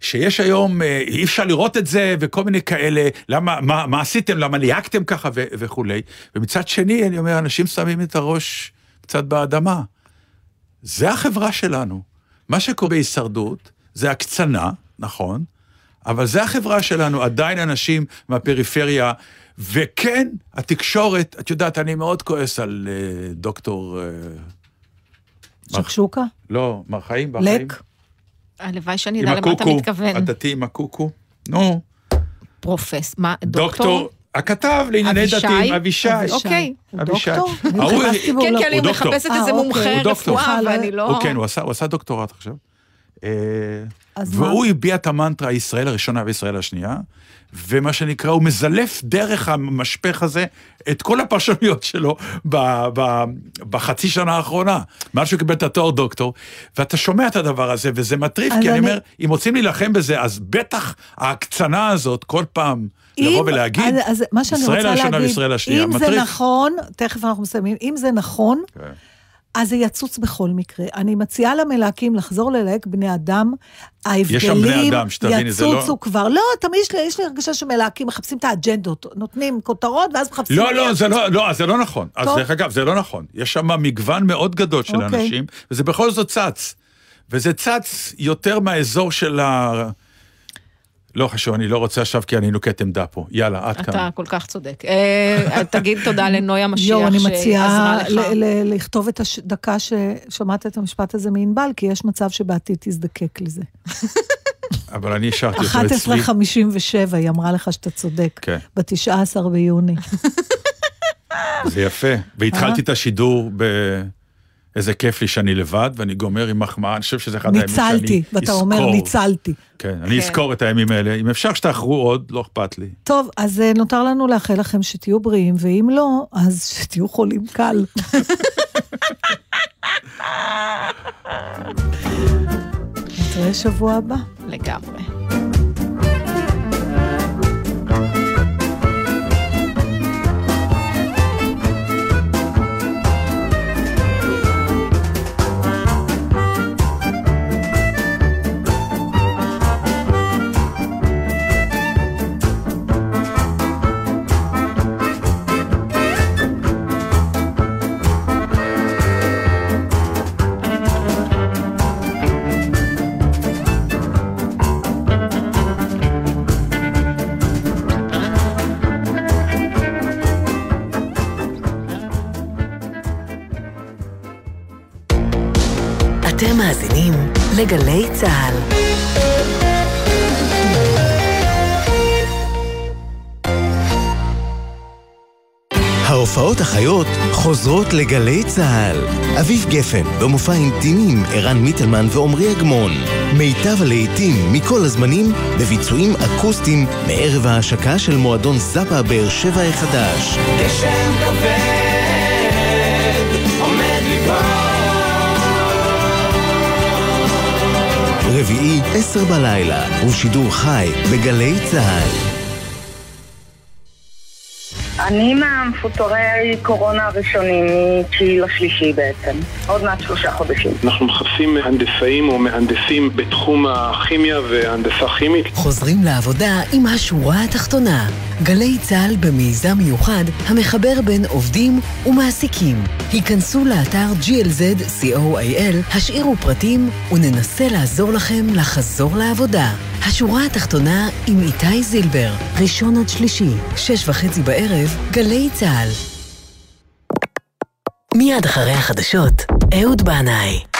[SPEAKER 2] שיש היום, אה, אי אפשר לראות את זה, וכל מיני כאלה, למה, מה, מה עשיתם, למה ליהקתם ככה ו- וכולי. ומצד שני, אני אומר, אנשים שמים את הראש קצת באדמה. זה החברה שלנו. מה שקורה בהישרדות זה הקצנה, נכון, אבל זה החברה שלנו, עדיין אנשים מהפריפריה, וכן, התקשורת, את יודעת, אני מאוד כועס על אה, דוקטור... אה,
[SPEAKER 1] שקשוקה?
[SPEAKER 2] לא, מר חיים, בר חיים.
[SPEAKER 1] לק?
[SPEAKER 4] הלוואי שאני אדע למה אתה
[SPEAKER 2] הקוקו,
[SPEAKER 4] מתכוון.
[SPEAKER 2] הדתי עם הקוקו. נו,
[SPEAKER 4] פרופס, מה,
[SPEAKER 2] דוקטור,
[SPEAKER 4] דוקטור?
[SPEAKER 2] הכתב לענייני? דתיים, אבישי.
[SPEAKER 4] אוקיי.
[SPEAKER 1] הוא
[SPEAKER 2] אבישי.
[SPEAKER 1] דוקטור? התחפשתי והוא
[SPEAKER 4] כן,
[SPEAKER 1] לא-
[SPEAKER 4] כי אני
[SPEAKER 2] הוא דוקטור.
[SPEAKER 4] מחפשת
[SPEAKER 1] אה,
[SPEAKER 4] איזה
[SPEAKER 1] אוקיי.
[SPEAKER 4] מומחה
[SPEAKER 2] הוא דוקטור.
[SPEAKER 4] רפואה, ואני לא...
[SPEAKER 2] הוא כן, הוא עשה, הוא עשה דוקטורט עכשיו.
[SPEAKER 1] אז מה?
[SPEAKER 2] והוא הביע את המנטרה ישראל הראשונה וישראל השנייה, ומה שנקרא, הוא מזלף דרך המשפך הזה את כל הפרשנויות שלו ב, ב, בחצי שנה האחרונה, מאז שהוא קיבל את התואר דוקטור, ואתה שומע את הדבר הזה, וזה מטריף, כי אני
[SPEAKER 1] אני-
[SPEAKER 2] אומר, אם רוצים להילחם בזה, אז בטח ההקצנה הזאת, כל פעם לבוא
[SPEAKER 1] אם-
[SPEAKER 2] ולהגיד,
[SPEAKER 1] אז, אז
[SPEAKER 2] ישראל הראשונה וישראל השנייה,
[SPEAKER 1] אם זה
[SPEAKER 2] מטריף.
[SPEAKER 1] נכון, תכף אנחנו מסיימים, אם זה נכון,
[SPEAKER 2] כן.
[SPEAKER 1] אז זה יצוץ בכל מקרה. אני מציעה למלהקים לחזור ללהק בני אדם, ההבדלים
[SPEAKER 2] אדם, שתביני, לא-
[SPEAKER 1] יצוצו כבר. לא, תמיד יש לי, יש לי הרגשה שמלהקים מחפשים את האג'נדות, נותנים כותרות ואז מחפשים...
[SPEAKER 2] לא, לא. זה לא, לא, אז זה לא נכון. אז
[SPEAKER 1] טוב.
[SPEAKER 2] דרך אגב, זה לא נכון. יש שם מגוון מאוד גדול של
[SPEAKER 1] אוקיי.
[SPEAKER 2] אנשים, וזה בכל זאת צץ. וזה צץ יותר מהאזור של ה... לא חשוב, אני לא רוצה עכשיו כי אני נוקט עמדה פה. יאללה, עד כאן.
[SPEAKER 4] אתה כל כך צודק. אה, תגיד תודה לנויה משיח
[SPEAKER 1] יואו, אני
[SPEAKER 4] שעזרה
[SPEAKER 1] מציעה
[SPEAKER 4] לך.
[SPEAKER 1] ל- ל- לכתוב את הדקה ששמעת את המשפט הזה מענבל, כי יש מצב שבעתיד תזדקק לזה.
[SPEAKER 2] אבל אני השארתי אותו אצלי.
[SPEAKER 1] 11.57, היא אמרה לך שאתה צודק.
[SPEAKER 2] כן.
[SPEAKER 1] ב-19 ביוני.
[SPEAKER 2] זה יפה. והתחלתי את השידור ב... איזה כיף לי שאני לבד, ואני גומר עם מחמאה, אני חושב שזה אחד הימים שאני אזכור.
[SPEAKER 1] ניצלתי, ואתה אומר ניצלתי.
[SPEAKER 2] כן, אני אזכור את הימים האלה. אם אפשר שתאחרו עוד, לא אכפת לי.
[SPEAKER 1] טוב, אז אה, נותר לנו לאחל לכם שתהיו בריאים, ואם לא, אז שתהיו חולים קל. נתראה שבוע הבא.
[SPEAKER 4] לגמרי.
[SPEAKER 5] לגלי צה"ל.
[SPEAKER 6] ההופעות החיות חוזרות לגלי צה"ל. אביב גפן, במופע אינטימי עם ערן מיטלמן ועמרי אגמון. מיטב הלהיטים מכל הזמנים, בביצועים אקוסטיים מערב ההשקה של מועדון זאפה באר שבע החדש.
[SPEAKER 7] גשם כבד
[SPEAKER 6] רביעי, עשר בלילה, ושידור חי בגלי צה"ל.
[SPEAKER 8] אני מהמפוטרי קורונה הראשונים, מ-9 לשלישי בעצם. עוד מעט שלושה חודשים.
[SPEAKER 9] אנחנו מחפשים מהנדסאים או מהנדסים בתחום הכימיה והנדסה כימית.
[SPEAKER 5] חוזרים לעבודה עם השורה התחתונה. גלי צה"ל במיזם מיוחד המחבר בין עובדים ומעסיקים. היכנסו לאתר glz.co.il, השאירו פרטים וננסה לעזור לכם לחזור לעבודה. השורה התחתונה עם איתי זילבר, ראשון עד שלישי, שש וחצי בערב, גלי צה"ל. מיד אחרי החדשות, אהוד בנאי.